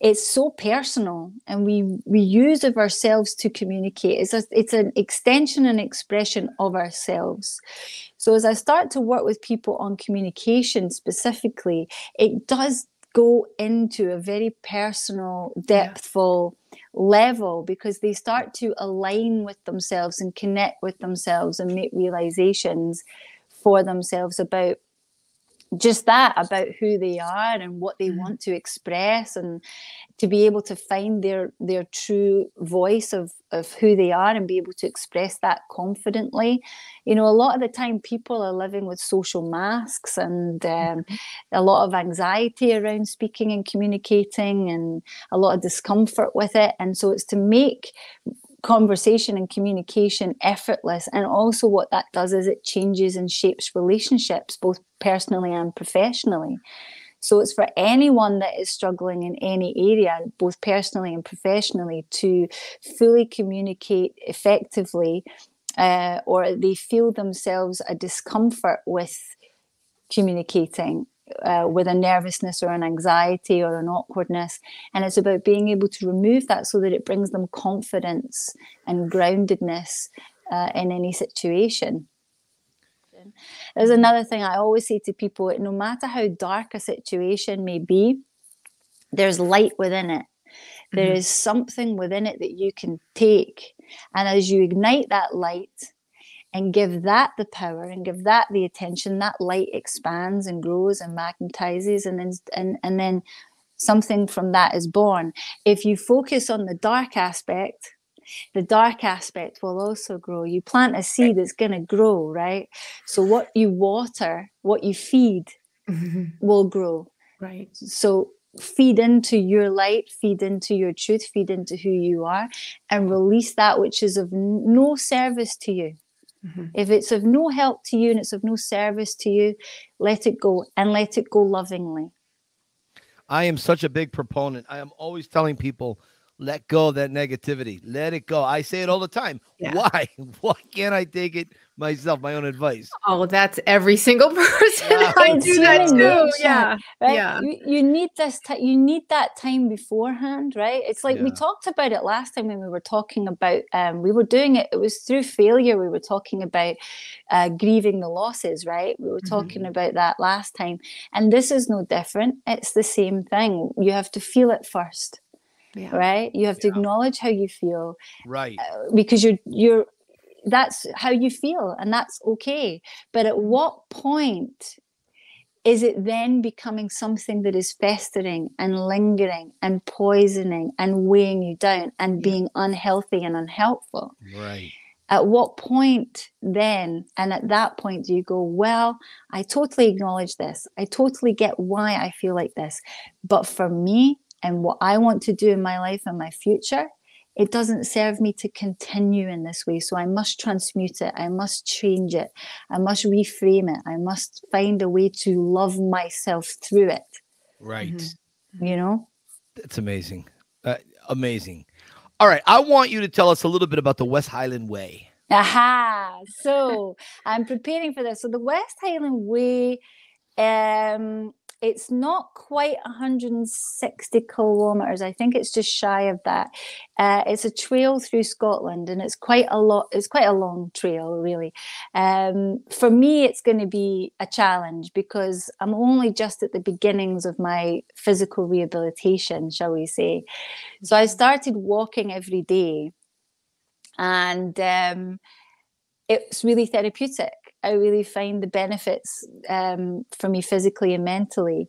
it's so personal and we we use of ourselves to communicate. It's a, it's an extension and expression of ourselves. So as I start to work with people on communication specifically, it does go into a very personal, Yeah. depthful level because they start to align with themselves and connect with themselves and make realizations for themselves about just that about who they are and what they Mhm. want to express and to be able to find their their true voice of of who they are and be able to express that confidently. You know a lot of the time people are living with social masks and um, a lot of anxiety around speaking and communicating and a lot of discomfort with it. And so it's to make conversation and communication effortless. And also what that does is it changes and shapes relationships both personally and professionally. So it's for anyone that is struggling in any area both personally and professionally to fully communicate effectively uh, or they feel themselves a discomfort with communicating uh, with a nervousness or an anxiety or an awkwardness. And it's about being able to remove that so that it brings them confidence and groundedness uh, in any situation. There's another thing I always say to people no matter how dark a situation may be, there's light within it. There Mhm. is something within it that you can take. And as you ignite that light, and give that the power and give that the attention. That light expands and grows and magnetizes and then and, and then something from that is born. If you focus on the dark aspect the dark aspect will also grow. You plant a seed it's going to grow right? So what you water what you feed Mhm. will grow. Right. so feed into your light feed into your truth feed into who you are and release that which is of no service to you Mhm. if it's of no help to you and it's of no service to you, let it go and let it go lovingly. I am such a big proponent. I am always telling people, let go of that negativity. Let it go. I say it all the time. Yeah. Why? Why can't I take it myself? My own advice. Oh, that's every single person. Yeah. I It's do that too. Yeah. Right? Yeah. You, you need this ti- you need that time beforehand, right? It's like we talked about it last time when we were talking about um we were doing it, it was through failure. We were talking about uh grieving the losses, right? We were talking Mhm. about that last time. And this is no different. It's the same thing. You have to feel it first, Yeah. right? You have to acknowledge how you feel. Right. because you're you're that's how you feel and that's okay. But at what point is it then becoming something that is festering and lingering and poisoning and weighing you down and being unhealthy and unhelpful? Right. at what point then and at that point do you go well i totally acknowledge this. I totally get why i feel like this. But for me and what I want to do in my life and my future, it doesn't serve me to continue in this way. So I must transmute it. I must change it. I must reframe it. I must find a way to love myself through it. Right. Mm-hmm. You know? That's amazing. Uh, amazing. All right. I want you to tell us a little bit about the West Highland Way. Aha. So I'm preparing for this. So the West Highland Way um it's not quite 160 kilometers. I think it's just shy of that. Uh, it's a trail through Scotland, and it's quite a lot. It's quite a long trail, really. Um, for me, it's going to be a challenge because I'm only just at the beginnings of my physical rehabilitation, shall we say. So I mm-hmm. started walking every day, and um, it's really therapeutic. I really find the benefits um, for me physically and mentally.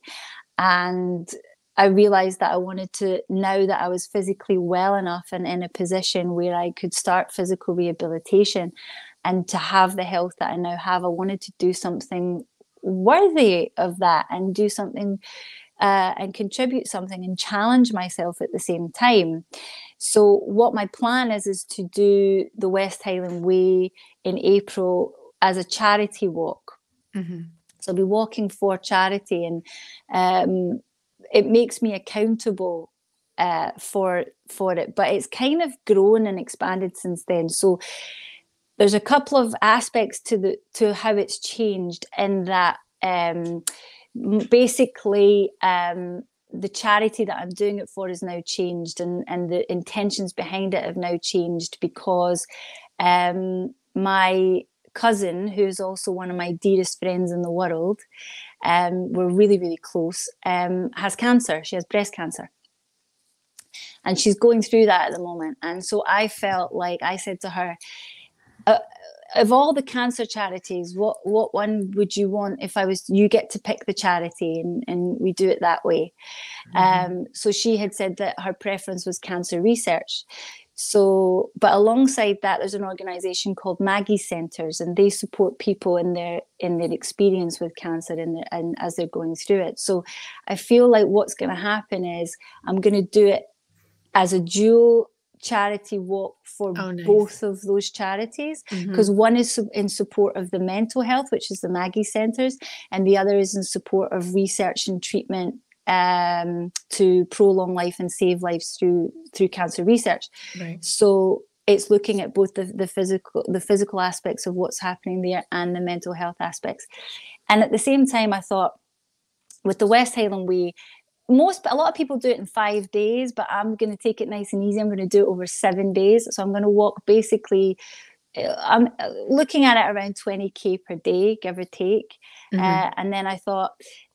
And I realized that I wanted to, now that I was physically well enough and in a position where I could start physical rehabilitation and to have the health that I now have, I wanted to do something worthy of that and do something uh, and contribute something and challenge myself at the same time. So, what my plan is, is to do the West Highland Way in April as a charity walk. Mm-hmm. So I'll be walking for charity, and um, it makes me accountable uh, for for it. But it's kind of grown and expanded since then. So there's a couple of aspects to the to how it's changed in that um, basically um, the charity that I'm doing it for is now changed, and and the intentions behind it have now changed because um, my cousin, who's also one of my dearest friends in the world, um, we're really, really close, um, has cancer. She has breast cancer. And she's going through that at the moment. And so I felt like I said to her, uh, of all the cancer charities, what what one would you want if I was you get to pick the charity and, and we do it that way? Mm-hmm. Um, so she had said that her preference was cancer research. So, but alongside that, there's an organization called Maggie Centers, and they support people in their in their experience with cancer and, and as they're going through it. So, I feel like what's going to happen is I'm going to do it as a dual charity walk for oh, nice. both of those charities because mm-hmm. one is in support of the mental health which is the maggie centers and the other is in support of research and treatment um, to prolong life and save lives through through cancer research. Right. So it's looking at both the, the physical the physical aspects of what's happening there and the mental health aspects. And at the same time, I thought with the West Highland Way, most a lot of people do it in five days, but I'm going to take it nice and easy. I'm going to do it over seven days. So I'm going to walk basically I'm uh, looking at it around 20k per day, give or take. Mm-hmm. Uh, and then I thought,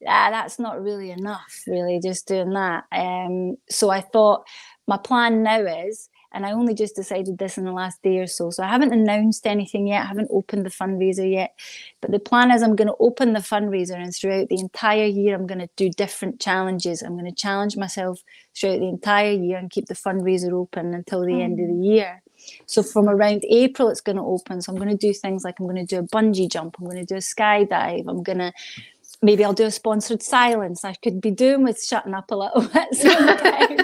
ah, that's not really enough, really, just doing that. Um, so I thought my plan now is, and I only just decided this in the last day or so. So I haven't announced anything yet, I haven't opened the fundraiser yet. But the plan is I'm going to open the fundraiser, and throughout the entire year, I'm going to do different challenges. I'm going to challenge myself throughout the entire year and keep the fundraiser open until the mm. end of the year. So from around April, it's going to open. So I'm going to do things like I'm going to do a bungee jump. I'm going to do a skydive. I'm going to maybe I'll do a sponsored silence. I could be doing with shutting up a little bit sometimes.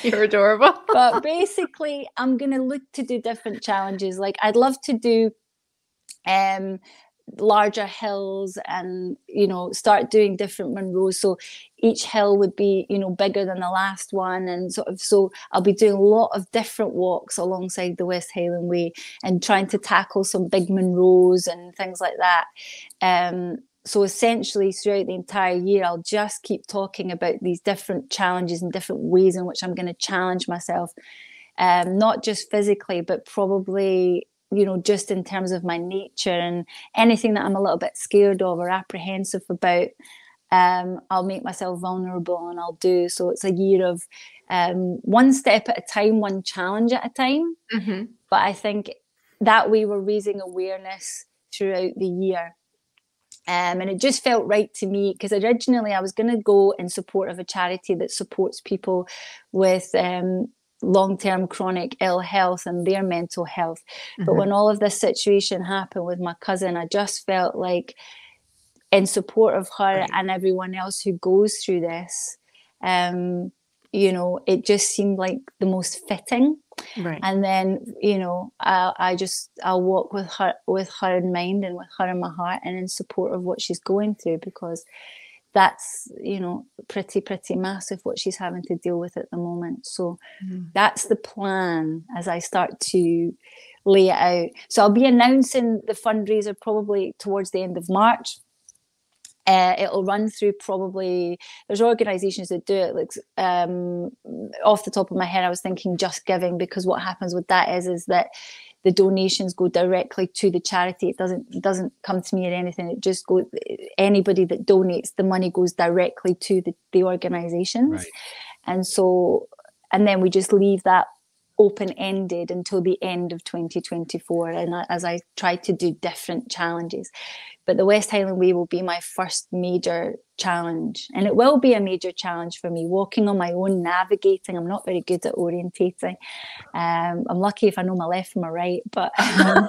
You're adorable. but basically, I'm going to look to do different challenges. Like I'd love to do um larger hills and you know start doing different Munros so each hill would be you know bigger than the last one and sort of so I'll be doing a lot of different walks alongside the West Highland Way and trying to tackle some big Munros and things like that. Um so essentially throughout the entire year I'll just keep talking about these different challenges and different ways in which I'm going to challenge myself. Um, not just physically but probably you know, just in terms of my nature and anything that I'm a little bit scared of or apprehensive about, um, I'll make myself vulnerable and I'll do. So it's a year of um, one step at a time, one challenge at a time. Mm-hmm. But I think that way we're raising awareness throughout the year. Um, and it just felt right to me because originally I was going to go in support of a charity that supports people with um, long term chronic ill health and their mental health. Mm-hmm. But when all of this situation happened with my cousin, I just felt like, in support of her right. and everyone else who goes through this, um, you know, it just seemed like the most fitting. Right. And then, you know, I, I just I'll walk with her with her in mind and with her in my heart and in support of what she's going through because that's you know pretty pretty massive what she's having to deal with at the moment. So Mhm. that's the plan as i start to lay it out. So i'll be announcing the fundraiser probably towards the end of march. Uh, it'll run through probably there's organizations that do it like um off the top of my head i was thinking JustGiving because what happens with that is is that the donations go directly to the charity. It doesn't it doesn't come to me or anything. It just goes anybody that donates the money goes directly to the, the organizations. Right. and so and then we just leave that open ended until the end of 2024 and I- as i try to do different challenges but the west highland way will be my first major challenge. And it will be a major challenge for me walking on my own navigating. I'm not very good at orientating. Um, i'm lucky if i know my left from my right but um,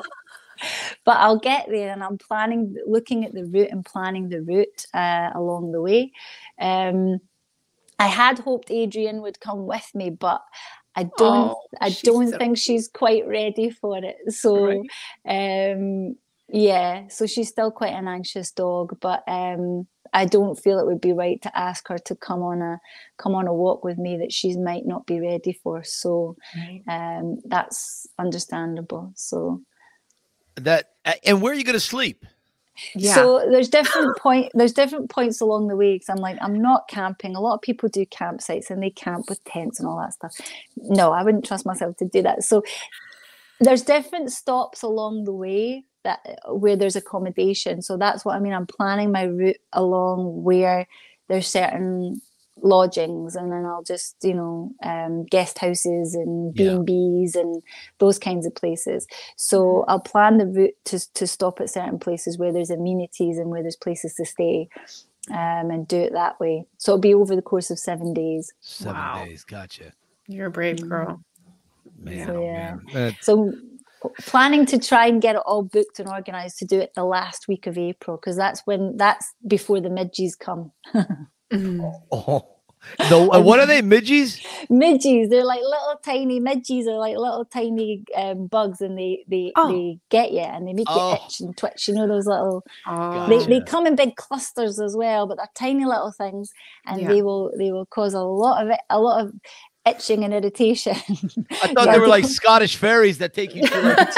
but i'll get there and i'm planning looking at the route and planning the route uh, along the way. Um, i had hoped adrian would come with me but i don't Oh, i don't so think she's quite ready for it. So Right. um yeah so she's still quite an anxious dog but um i don't feel it would be right to ask her to come on a come on a walk with me that she might not be ready for so Right. um that's understandable so That and where are you going to sleep? Yeah. so there's different point there's different points along the way because i'm like i'm not camping a lot of people do campsites and they camp with tents and all that stuff no i wouldn't trust myself to do that so there's different stops along the way that where there's accommodation so that's what i mean i'm planning my route along where there's certain lodgings and then i'll just you know um, guest houses and Yeah. b&b's and those kinds of places so i'll plan the route to, to stop at certain places where there's amenities and where there's places to stay um, and do it that way so it'll be over the course of seven days Seven Wow. days. Gotcha. You're a brave Mm. girl. Man, So, oh, yeah. man. Uh, So planning to try and get it all booked and organized to do it the last week of April because that's when that's before the midges come. Mhm. oh, no. uh, What are they? Midgies? midges, they're like little tiny midges are like little tiny um, bugs and they they, Oh. they get you and they make Oh. you itch and twitch. You know those little Oh. they, they come in big clusters as well, but they're tiny little things and Yeah. they will they will cause a lot of it, a lot of itching and irritation. I thought Yeah. they were like Scottish fairies that take you to like,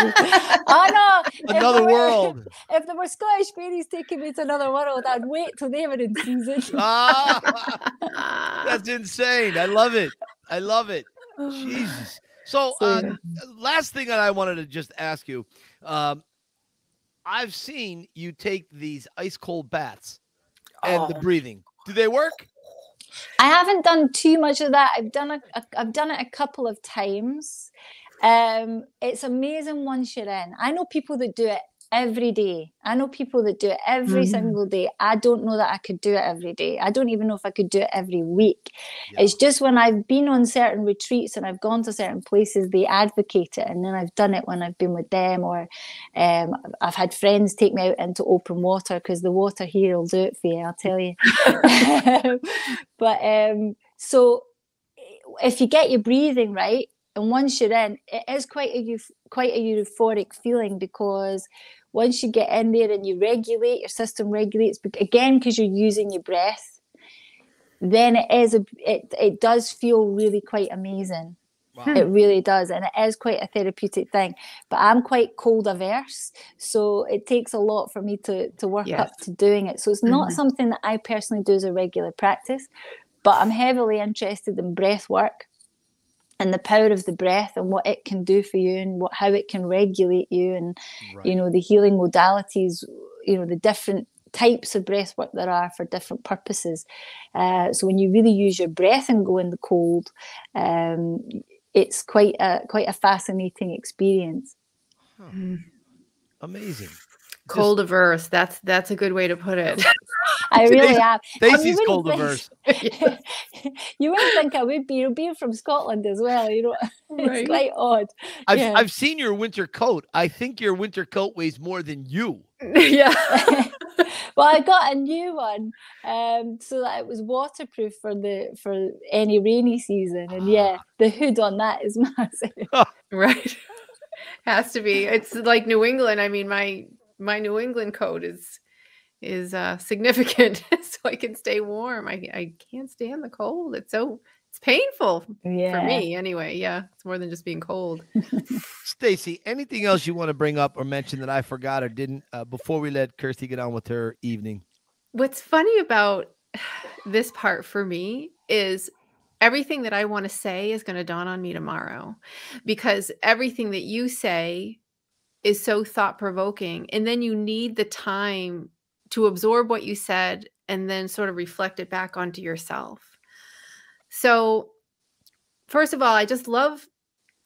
oh no! if another were- world. If there were Scottish fairies taking me to another world, I'd wait till they were in season. Ah, that's insane. I love it. I love it. Jesus. So, uh, last thing that I wanted to just ask you, um, I've seen you take these ice cold baths and the Oh. breathing. Do they work? I haven't done too much of that. I've done a, a I've done it a couple of times. Um, it's amazing once you're in. I know people that do it every day. I know people that do it every Mhm. single day. I don't know that I could do it every day. I don't even know if I could do it every week. Yeah. It's just when I've been on certain retreats and I've gone to certain places, they advocate it, and then I've done it when I've been with them, or um, I've had friends take me out into open water because the water here will do it for you. I'll tell you. but um, so if you get your breathing right, and once you're in, it is quite a quite a euphoric feeling because once you get in there and you regulate, your system regulates again because you're using your breath. Then it is a it it does feel really quite amazing. Wow. It really does, and it is quite a therapeutic thing. But I'm quite cold averse, so it takes a lot for me to to work Yes. up to doing it. So it's not Mhm. something that I personally do as a regular practice, but I'm heavily interested in breath work and the power of the breath and what it can do for you and what how it can regulate you and Right. you know the healing modalities you know the different types of breath work there are for different purposes uh, so when you really use your breath and go in the cold um, it's quite a quite a fascinating experience Mm. Amazing. Cold averse. That's that's a good way to put it. i really am And you Stacy's wouldn't cold think- averse. you wouldn't think i would be being from scotland as well you know it's quite odd I've, Yeah. I've seen your winter coat. I think your winter coat weighs more than you. yeah. well, I got a new one um, so that it was waterproof for the for any rainy season. And yeah, the hood on that is massive. right. Has to be. It's like New England. I mean, my my New England coat is is uh, significant, so I can stay warm. I I can't stand the cold. It's so it's painful Yeah. for me anyway. Yeah, it's more than just being cold. Stacy, anything else you want to bring up or mention that I forgot or didn't uh, before we let Kirsty get on with her evening? What's funny about this part for me is everything that I want to say is going to dawn on me tomorrow because everything that you say is so thought provoking. And then you need the time to absorb what you said and then sort of reflect it back onto yourself. So, first of all, I just love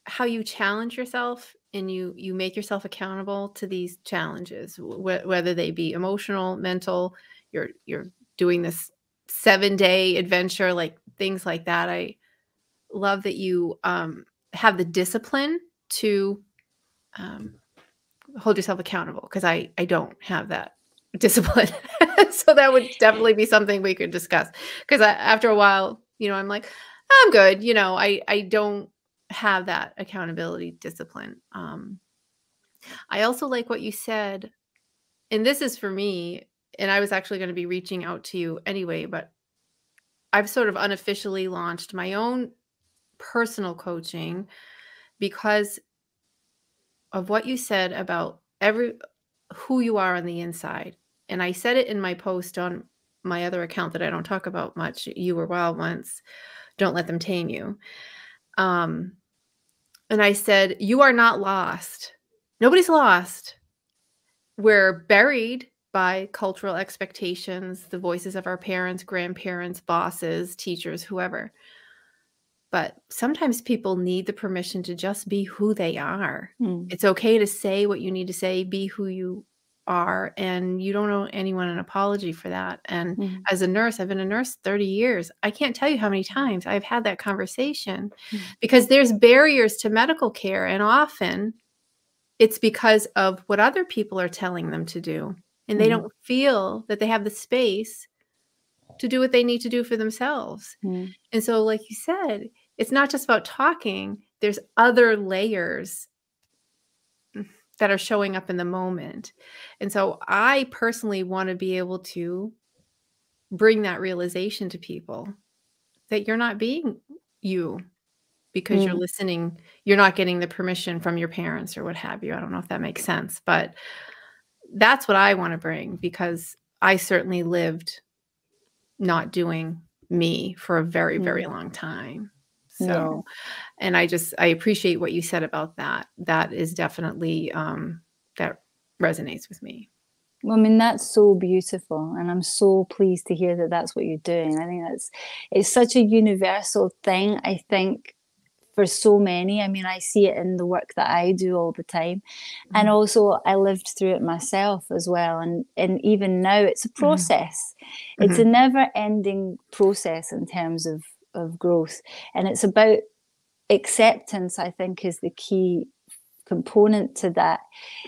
how you challenge yourself and you you make yourself accountable to these challenges wh- whether they be emotional mental you're you're doing this seven day adventure like things like that i love that you um, have the discipline to um, hold yourself accountable because i i don't have that discipline. So that would definitely be something we could discuss. Because after a while you know i'm like i'm good you know i i don't have that accountability discipline. Um i also like what you said and this is for me and I was actually going to be reaching out to you anyway, but I've sort of unofficially launched my own personal coaching because of what you said about every who you are on the inside. And I said it in my post on my other account that I don't talk about much. You were wild once. Don't let them tame you. Um, and I said, You are not lost. Nobody's lost. We're buried by cultural expectations, the voices of our parents, grandparents, bosses, teachers, whoever. But sometimes people need the permission to just be who they are. Mm. It's okay to say what you need to say, be who you are, and you don't owe anyone an apology for that. And Mm. as a nurse, I've been a nurse 30 years. I can't tell you how many times I've had that conversation Mm. because there's barriers to medical care, and often it's because of what other people are telling them to do and they Mm. don't feel that they have the space to do what they need to do for themselves. Mm. And so, like you said, it's not just about talking, there's other layers that are showing up in the moment. And so, I personally want to be able to bring that realization to people that you're not being you because you're Mm. listening, you're not getting the permission from your parents or what have you. I don't know if that makes sense, but that's what I want to bring because I certainly lived not doing me for a very, very long time. So, Yeah. and I just, I appreciate what you said about that. That is definitely, um, that resonates with me. Well, I mean, that's so beautiful. And I'm so pleased to hear that that's what you're doing. I think that's, it's such a universal thing. I think for so many, I mean, I see it in the work that I do all the time. And Mhm. also I lived through it myself as well. And, and even now it's a process. It's Mm-hmm. a never ending process in terms of, of growth. And it's about acceptance, I think, is the key component to that,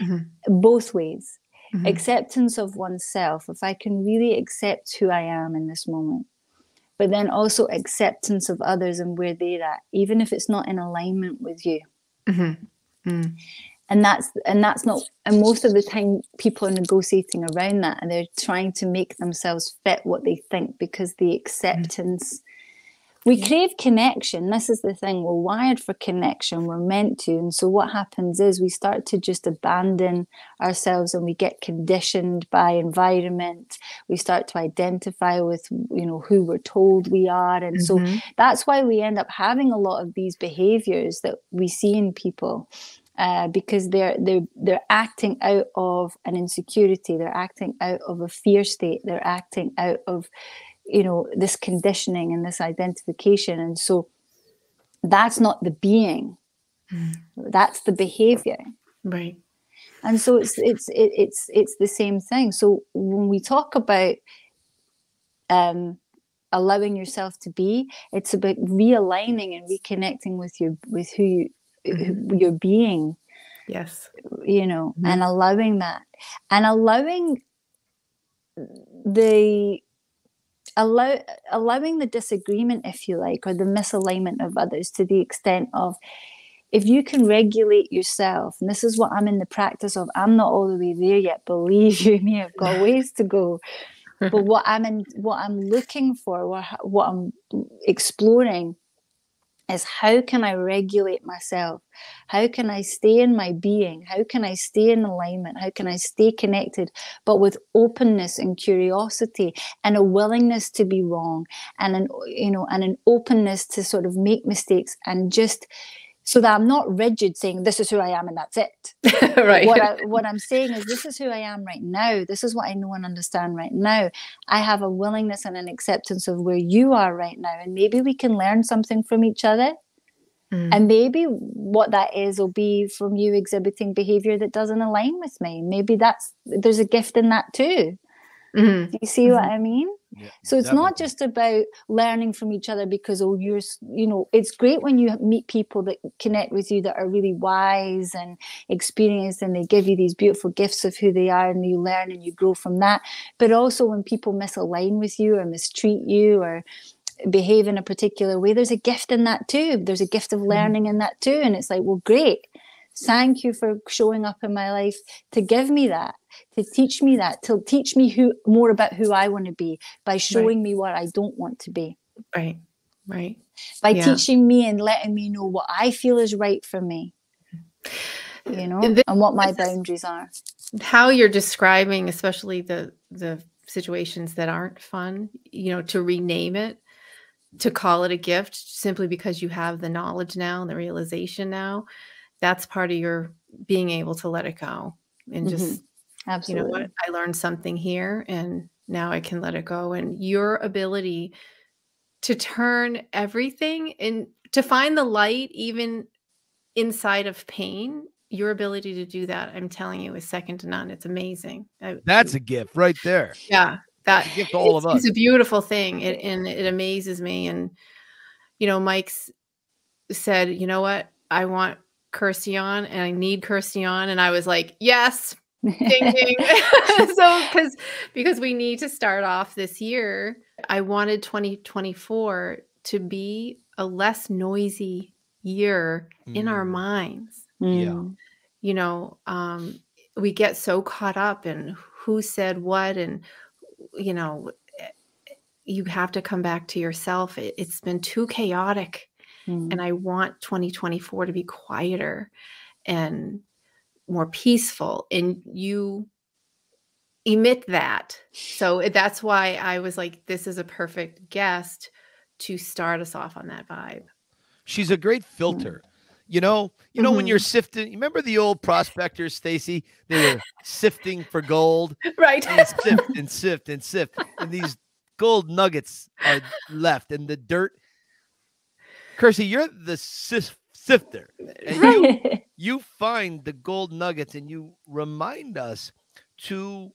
Mhm. both ways Mhm. acceptance of oneself if i can really accept who i am in this moment but then also acceptance of others and where they're at even if it's not in alignment with you Mhm. Mm. and that's and that's not and most of the time people are negotiating around that and they're trying to make themselves fit what they think because the acceptance we crave connection. This is the thing. We're wired for connection. We're meant to. And so what happens is we start to just abandon ourselves and we get conditioned by environment. We start to identify with you know who we're told we are. And so Mhm. that's why we end up having a lot of these behaviors that we see in people uh, because they're they're they're acting out of an insecurity. They're acting out of a fear state. They're acting out of you know this conditioning and this identification and so that's not the being Mm. that's the behavior Right. and so it's it's it, it's it's the same thing so when we talk about um allowing yourself to be it's about realigning and reconnecting with your with who you who, your being Yes. You know, Mhm. and allowing that and allowing the allow allowing the disagreement if you like or the misalignment of others to the extent of if you can regulate yourself and this is what i'm in the practice of i'm not all the way there yet believe you me i've got ways to go. But what i'm in what i'm looking for what, what i'm exploring is how can i regulate myself? How can i stay in my being? How can i stay in alignment? How can i stay connected but with openness and curiosity and a willingness to be wrong and an you know and an openness to sort of make mistakes and just so that i'm not rigid saying this is who i am and that's it right. what, I, what I'm saying is, this is who I am right now. This is what I know and understand right now. I have a willingness and an acceptance of where you are right now. And maybe we can learn something from each other. Mm. And maybe what that is will be from you exhibiting behavior that doesn't align with me. Maybe that's, there's a gift in that too. Mhm. Do you see what I mean? Yeah, So it's not just about learning from each other because oh you're you know it's great when you meet people that connect with you that are really wise and experienced and they give you these beautiful gifts of who they are and you learn and you grow from that. But also when people misalign with you or mistreat you or behave in a particular way, there's a gift in that too. There's a gift of mm-hmm. learning in that too. And it's like, well, great. Thank you for showing up in my life to give me that, to teach me that, to teach me who more about who I want to be by showing me what I don't want to be, Right. Right. by Yeah. teaching me and letting me know what I feel is right for me, you know, And and what my boundaries are. how you're describing especially the the situations that aren't fun you know to rename it to call it a gift simply because you have the knowledge now and the realization now that's part of your being able to let it go and just mm-hmm. You know Absolutely. what i learned something here and now i can let it go and your ability to turn everything and to find the light even inside of pain your ability to do that i'm telling you is second to none it's amazing That's a gift right there. yeah that a gift to all of us. it's a beautiful thing it, and it amazes me and you know mike's said you know what i want kirsty on and i need kirsty on and i was like yes ding ding so because because we need to start off this year i wanted 2024 to be a less noisy year in our Mm. minds Yeah. Mm. you know um we get so caught up in who said what and you know eh, you have to come back to yourself it, it's been too chaotic Mm. and i want 2024 to be quieter and more peaceful and you emit that so that's why i was like this is a perfect guest to start us off on that vibe She's a great filter. You know, you know when Mhm. you're sifting. Remember the old prospectors, Stacy? They were sifting for gold. right and sift and sift and sift, and these gold nuggets are left, and the dirt. Kirsty, you're the sif- sifter, and you you find the gold nuggets, and you remind us to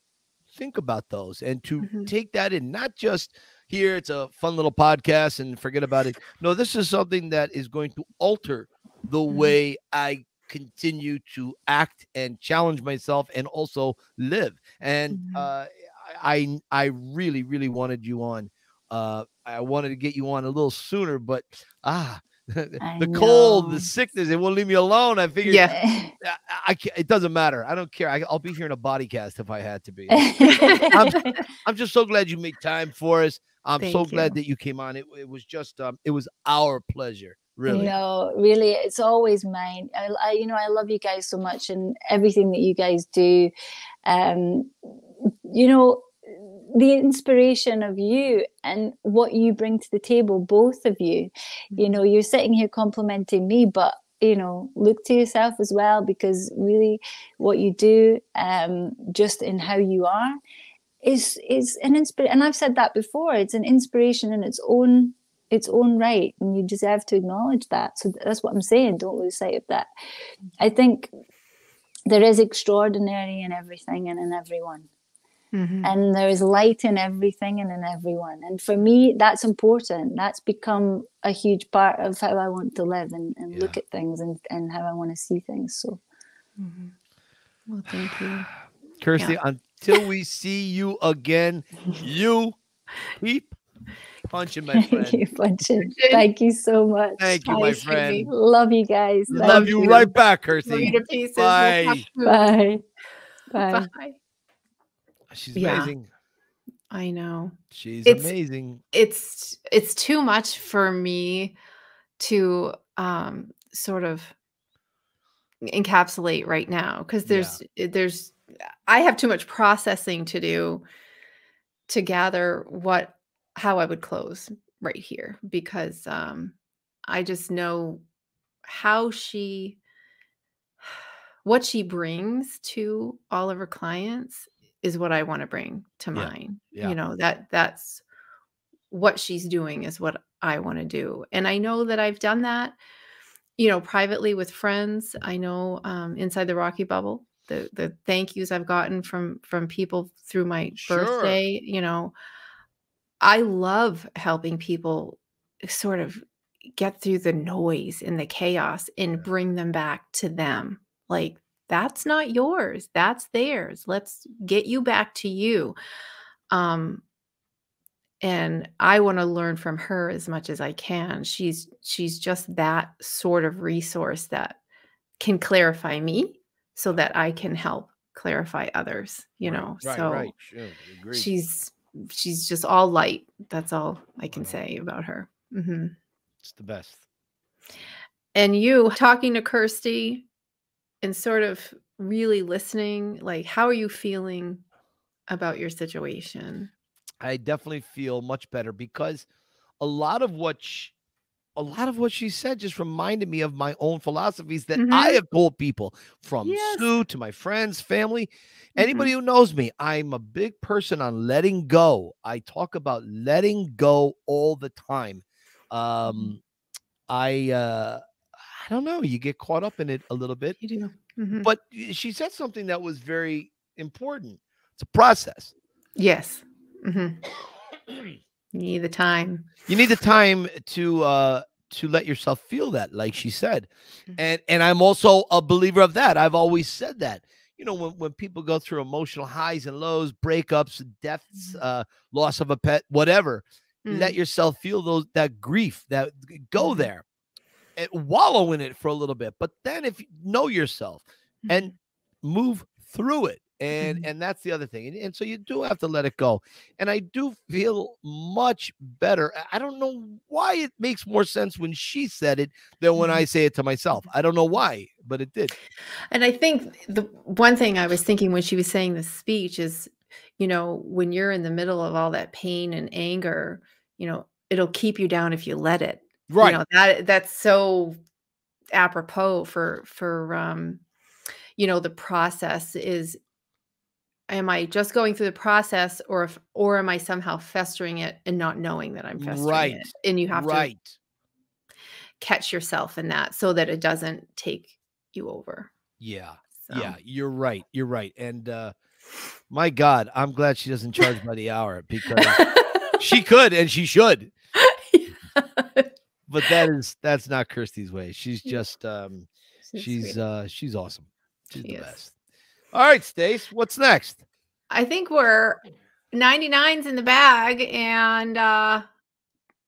think about those and to Mhm. take that in, not just here. It's a fun little podcast, and forget about it. No, this is something that is going to alter the Mhm. way I continue to act and challenge myself and also live. And Mhm. uh, I I really really wanted you on. Uh, I wanted to get you on a little sooner, but ah, the cold, the sickness, it won't leave me alone. I figured, yeah I, I it doesn't matter. I don't care. I, I'll be here in a body cast if I had to be. I'm just so glad you made time for us. I'm so Thank glad that you came on. It, it was just um, it was our pleasure, really. No, really, it's always mine. I, I, you know, I love you guys so much and everything that you guys do. Um, you know, the inspiration of you and what you bring to the table, both of you. You know, you're sitting here complimenting me, but you know, look to yourself as well because really, what you do, um, just in how you are, is is an inspiration. And I've said that before. It's an inspiration in its own its own right and you deserve to acknowledge that so that's what i'm saying don't lose sight of that i think there is extraordinary in everything and in everyone Mhm. and there is light in everything and in everyone and for me that's important that's become a huge part of how i want to live and, and look at things and, and how i want to see things so Mhm. Well, thank you. Kirsty, until we see you again, you keep punching, my friend. Thank friend. you, Punching. Thank you so much. Thank you, Hi, my sweetie. friend. Love you guys. Love Thank you you. right back, Kirsty. Bye. We'll talk soon. Bye. Bye. Bye. She's Yeah. amazing. I know. She's It's- amazing. it's it's too much for me to um sort of encapsulate right now because there's eh, there's I have too much processing to do to gather what how I would close right here because um I just know how she what she brings to all of her clients is what I want to bring to Yeah. mine. Yeah. You know, that that's what she's doing is what I want to do. And I know that I've done that, you know, privately with friends. I know um, inside the Rocky Bubble, the the thank yous I've gotten from from people through my Sure. birthday, you know, I love helping people sort of get through the noise and the chaos and bring them back to them. Like that's not yours, that's theirs. Let's get you back to you. Um and I want to learn from her as much as I can. She's she's just that sort of resource that can clarify me so that I can help clarify others, you Right, know. Right, so right. Sure. She's she's just all light. That's all I can Wow. say about her. hmm it's the best. And you talking to Kirsty and sort of really listening, like how are you feeling about your situation? I definitely feel much better because a lot of what sh- a lot of what she said just reminded me of my own philosophies that I Mhm. have told people from Yes. Sue to my friends, family, Mhm. anybody who knows me. I'm a big person on letting go. I talk about letting go all the time. Um, I uh, I don't know. You get caught up in it a little bit, You do. Mhm. but she said something that was very important. It's a process. Yes. hmm You need the time. you need the time to uh to let yourself feel that like she said Mhm. and and i'm also a believer of that i've always said that you know when, when people go through emotional highs and lows breakups deaths Mhm. uh loss of a pet whatever let Mm. yourself feel those that grief that go Mhm. there and wallow in it for a little bit but then if you know yourself and move through it and Mhm. and that's the other thing and, and so you do have to let it go and i do feel much better I- don't know why it makes more sense when she said it than when i say it to myself i don't know why but it did And I think the one thing I was thinking when she was saying this speech is, you know, when you're in the middle of all that pain and anger, you know, it'll keep you down if you let it. Right You know, that that's so apropos for for um, you know, the process is am I just going through the process or if or am I somehow festering it and not knowing that I'm festering Right. it? And you have to right catch yourself in that so that it doesn't take you over. yeah So. yeah you're right you're right and uh my god i'm glad she doesn't charge by the hour because she could and she should but that is that's not kirsty's way she's just um she's sweet. uh she's awesome she's She the is. best all right stace what's next I think we're 99's in the bag and uh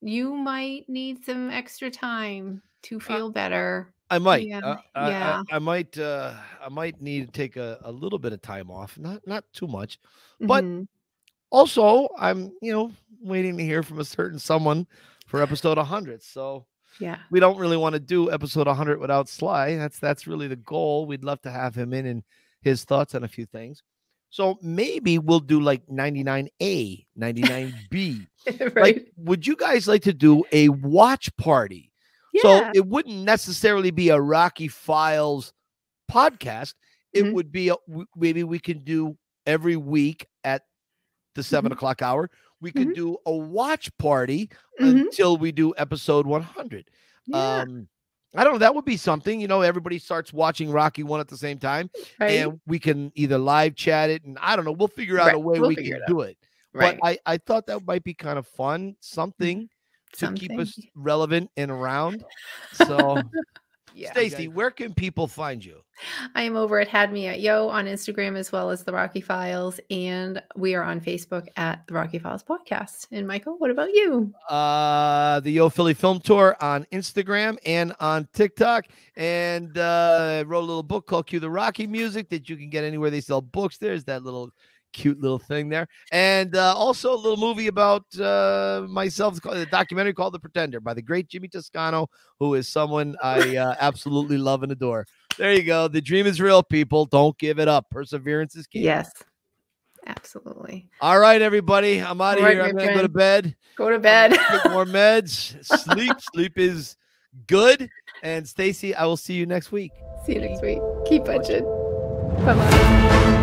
you might need some extra time to feel better. i might Yeah, uh, I, I- yeah. I, might uh i might need to take a, a little bit of time off not not too much But- Mhm. also i'm you know waiting to hear from a certain someone for episode 100 so yeah. we don't really want to do episode 100 without sly that's that's really the goal we'd love to have him in and his thoughts on a few things so maybe we'll do like 99a 99b right. like would you guys like to do a watch party yeah. so it wouldn't necessarily be a rocky files podcast it Mhm. would be a, maybe we can do every week at the 7 Mhm. o'clock hour we could Mhm. do a watch party Mhm. until we do episode 100 yeah, um i don't know that would be something you know everybody starts watching rocky one at the same time right. and we can either live chat it and i don't know we'll figure out a way we'll we can it do it right. but i i thought that might be kind of fun something to keep us relevant and around so yeah. stacy where can people find you I am over at Had Me at Yo on Instagram as well as the Rocky Files, and we are on Facebook at the Rocky Files Podcast. And Michael, what about you? Uh, the Yo Philly Film Tour on Instagram and on TikTok, and uh, wrote a little book called "Cue the Rocky Music" that you can get anywhere they sell books. There's that little cute little thing there. And uh, also a little movie about uh, myself, a documentary called The Pretender by the great Jimmy Toscano, who is someone I uh, absolutely love and adore. There you go. The dream is real, people. Don't give it up. Perseverance is key. Yes. Absolutely. All right, everybody. I'm out of right, here. I'm gonna go to bed. Go to bed. Take more meds. Sleep. Sleep is good. And Stacy, I will see you next week. See you next week. Keep punching. Bye bye.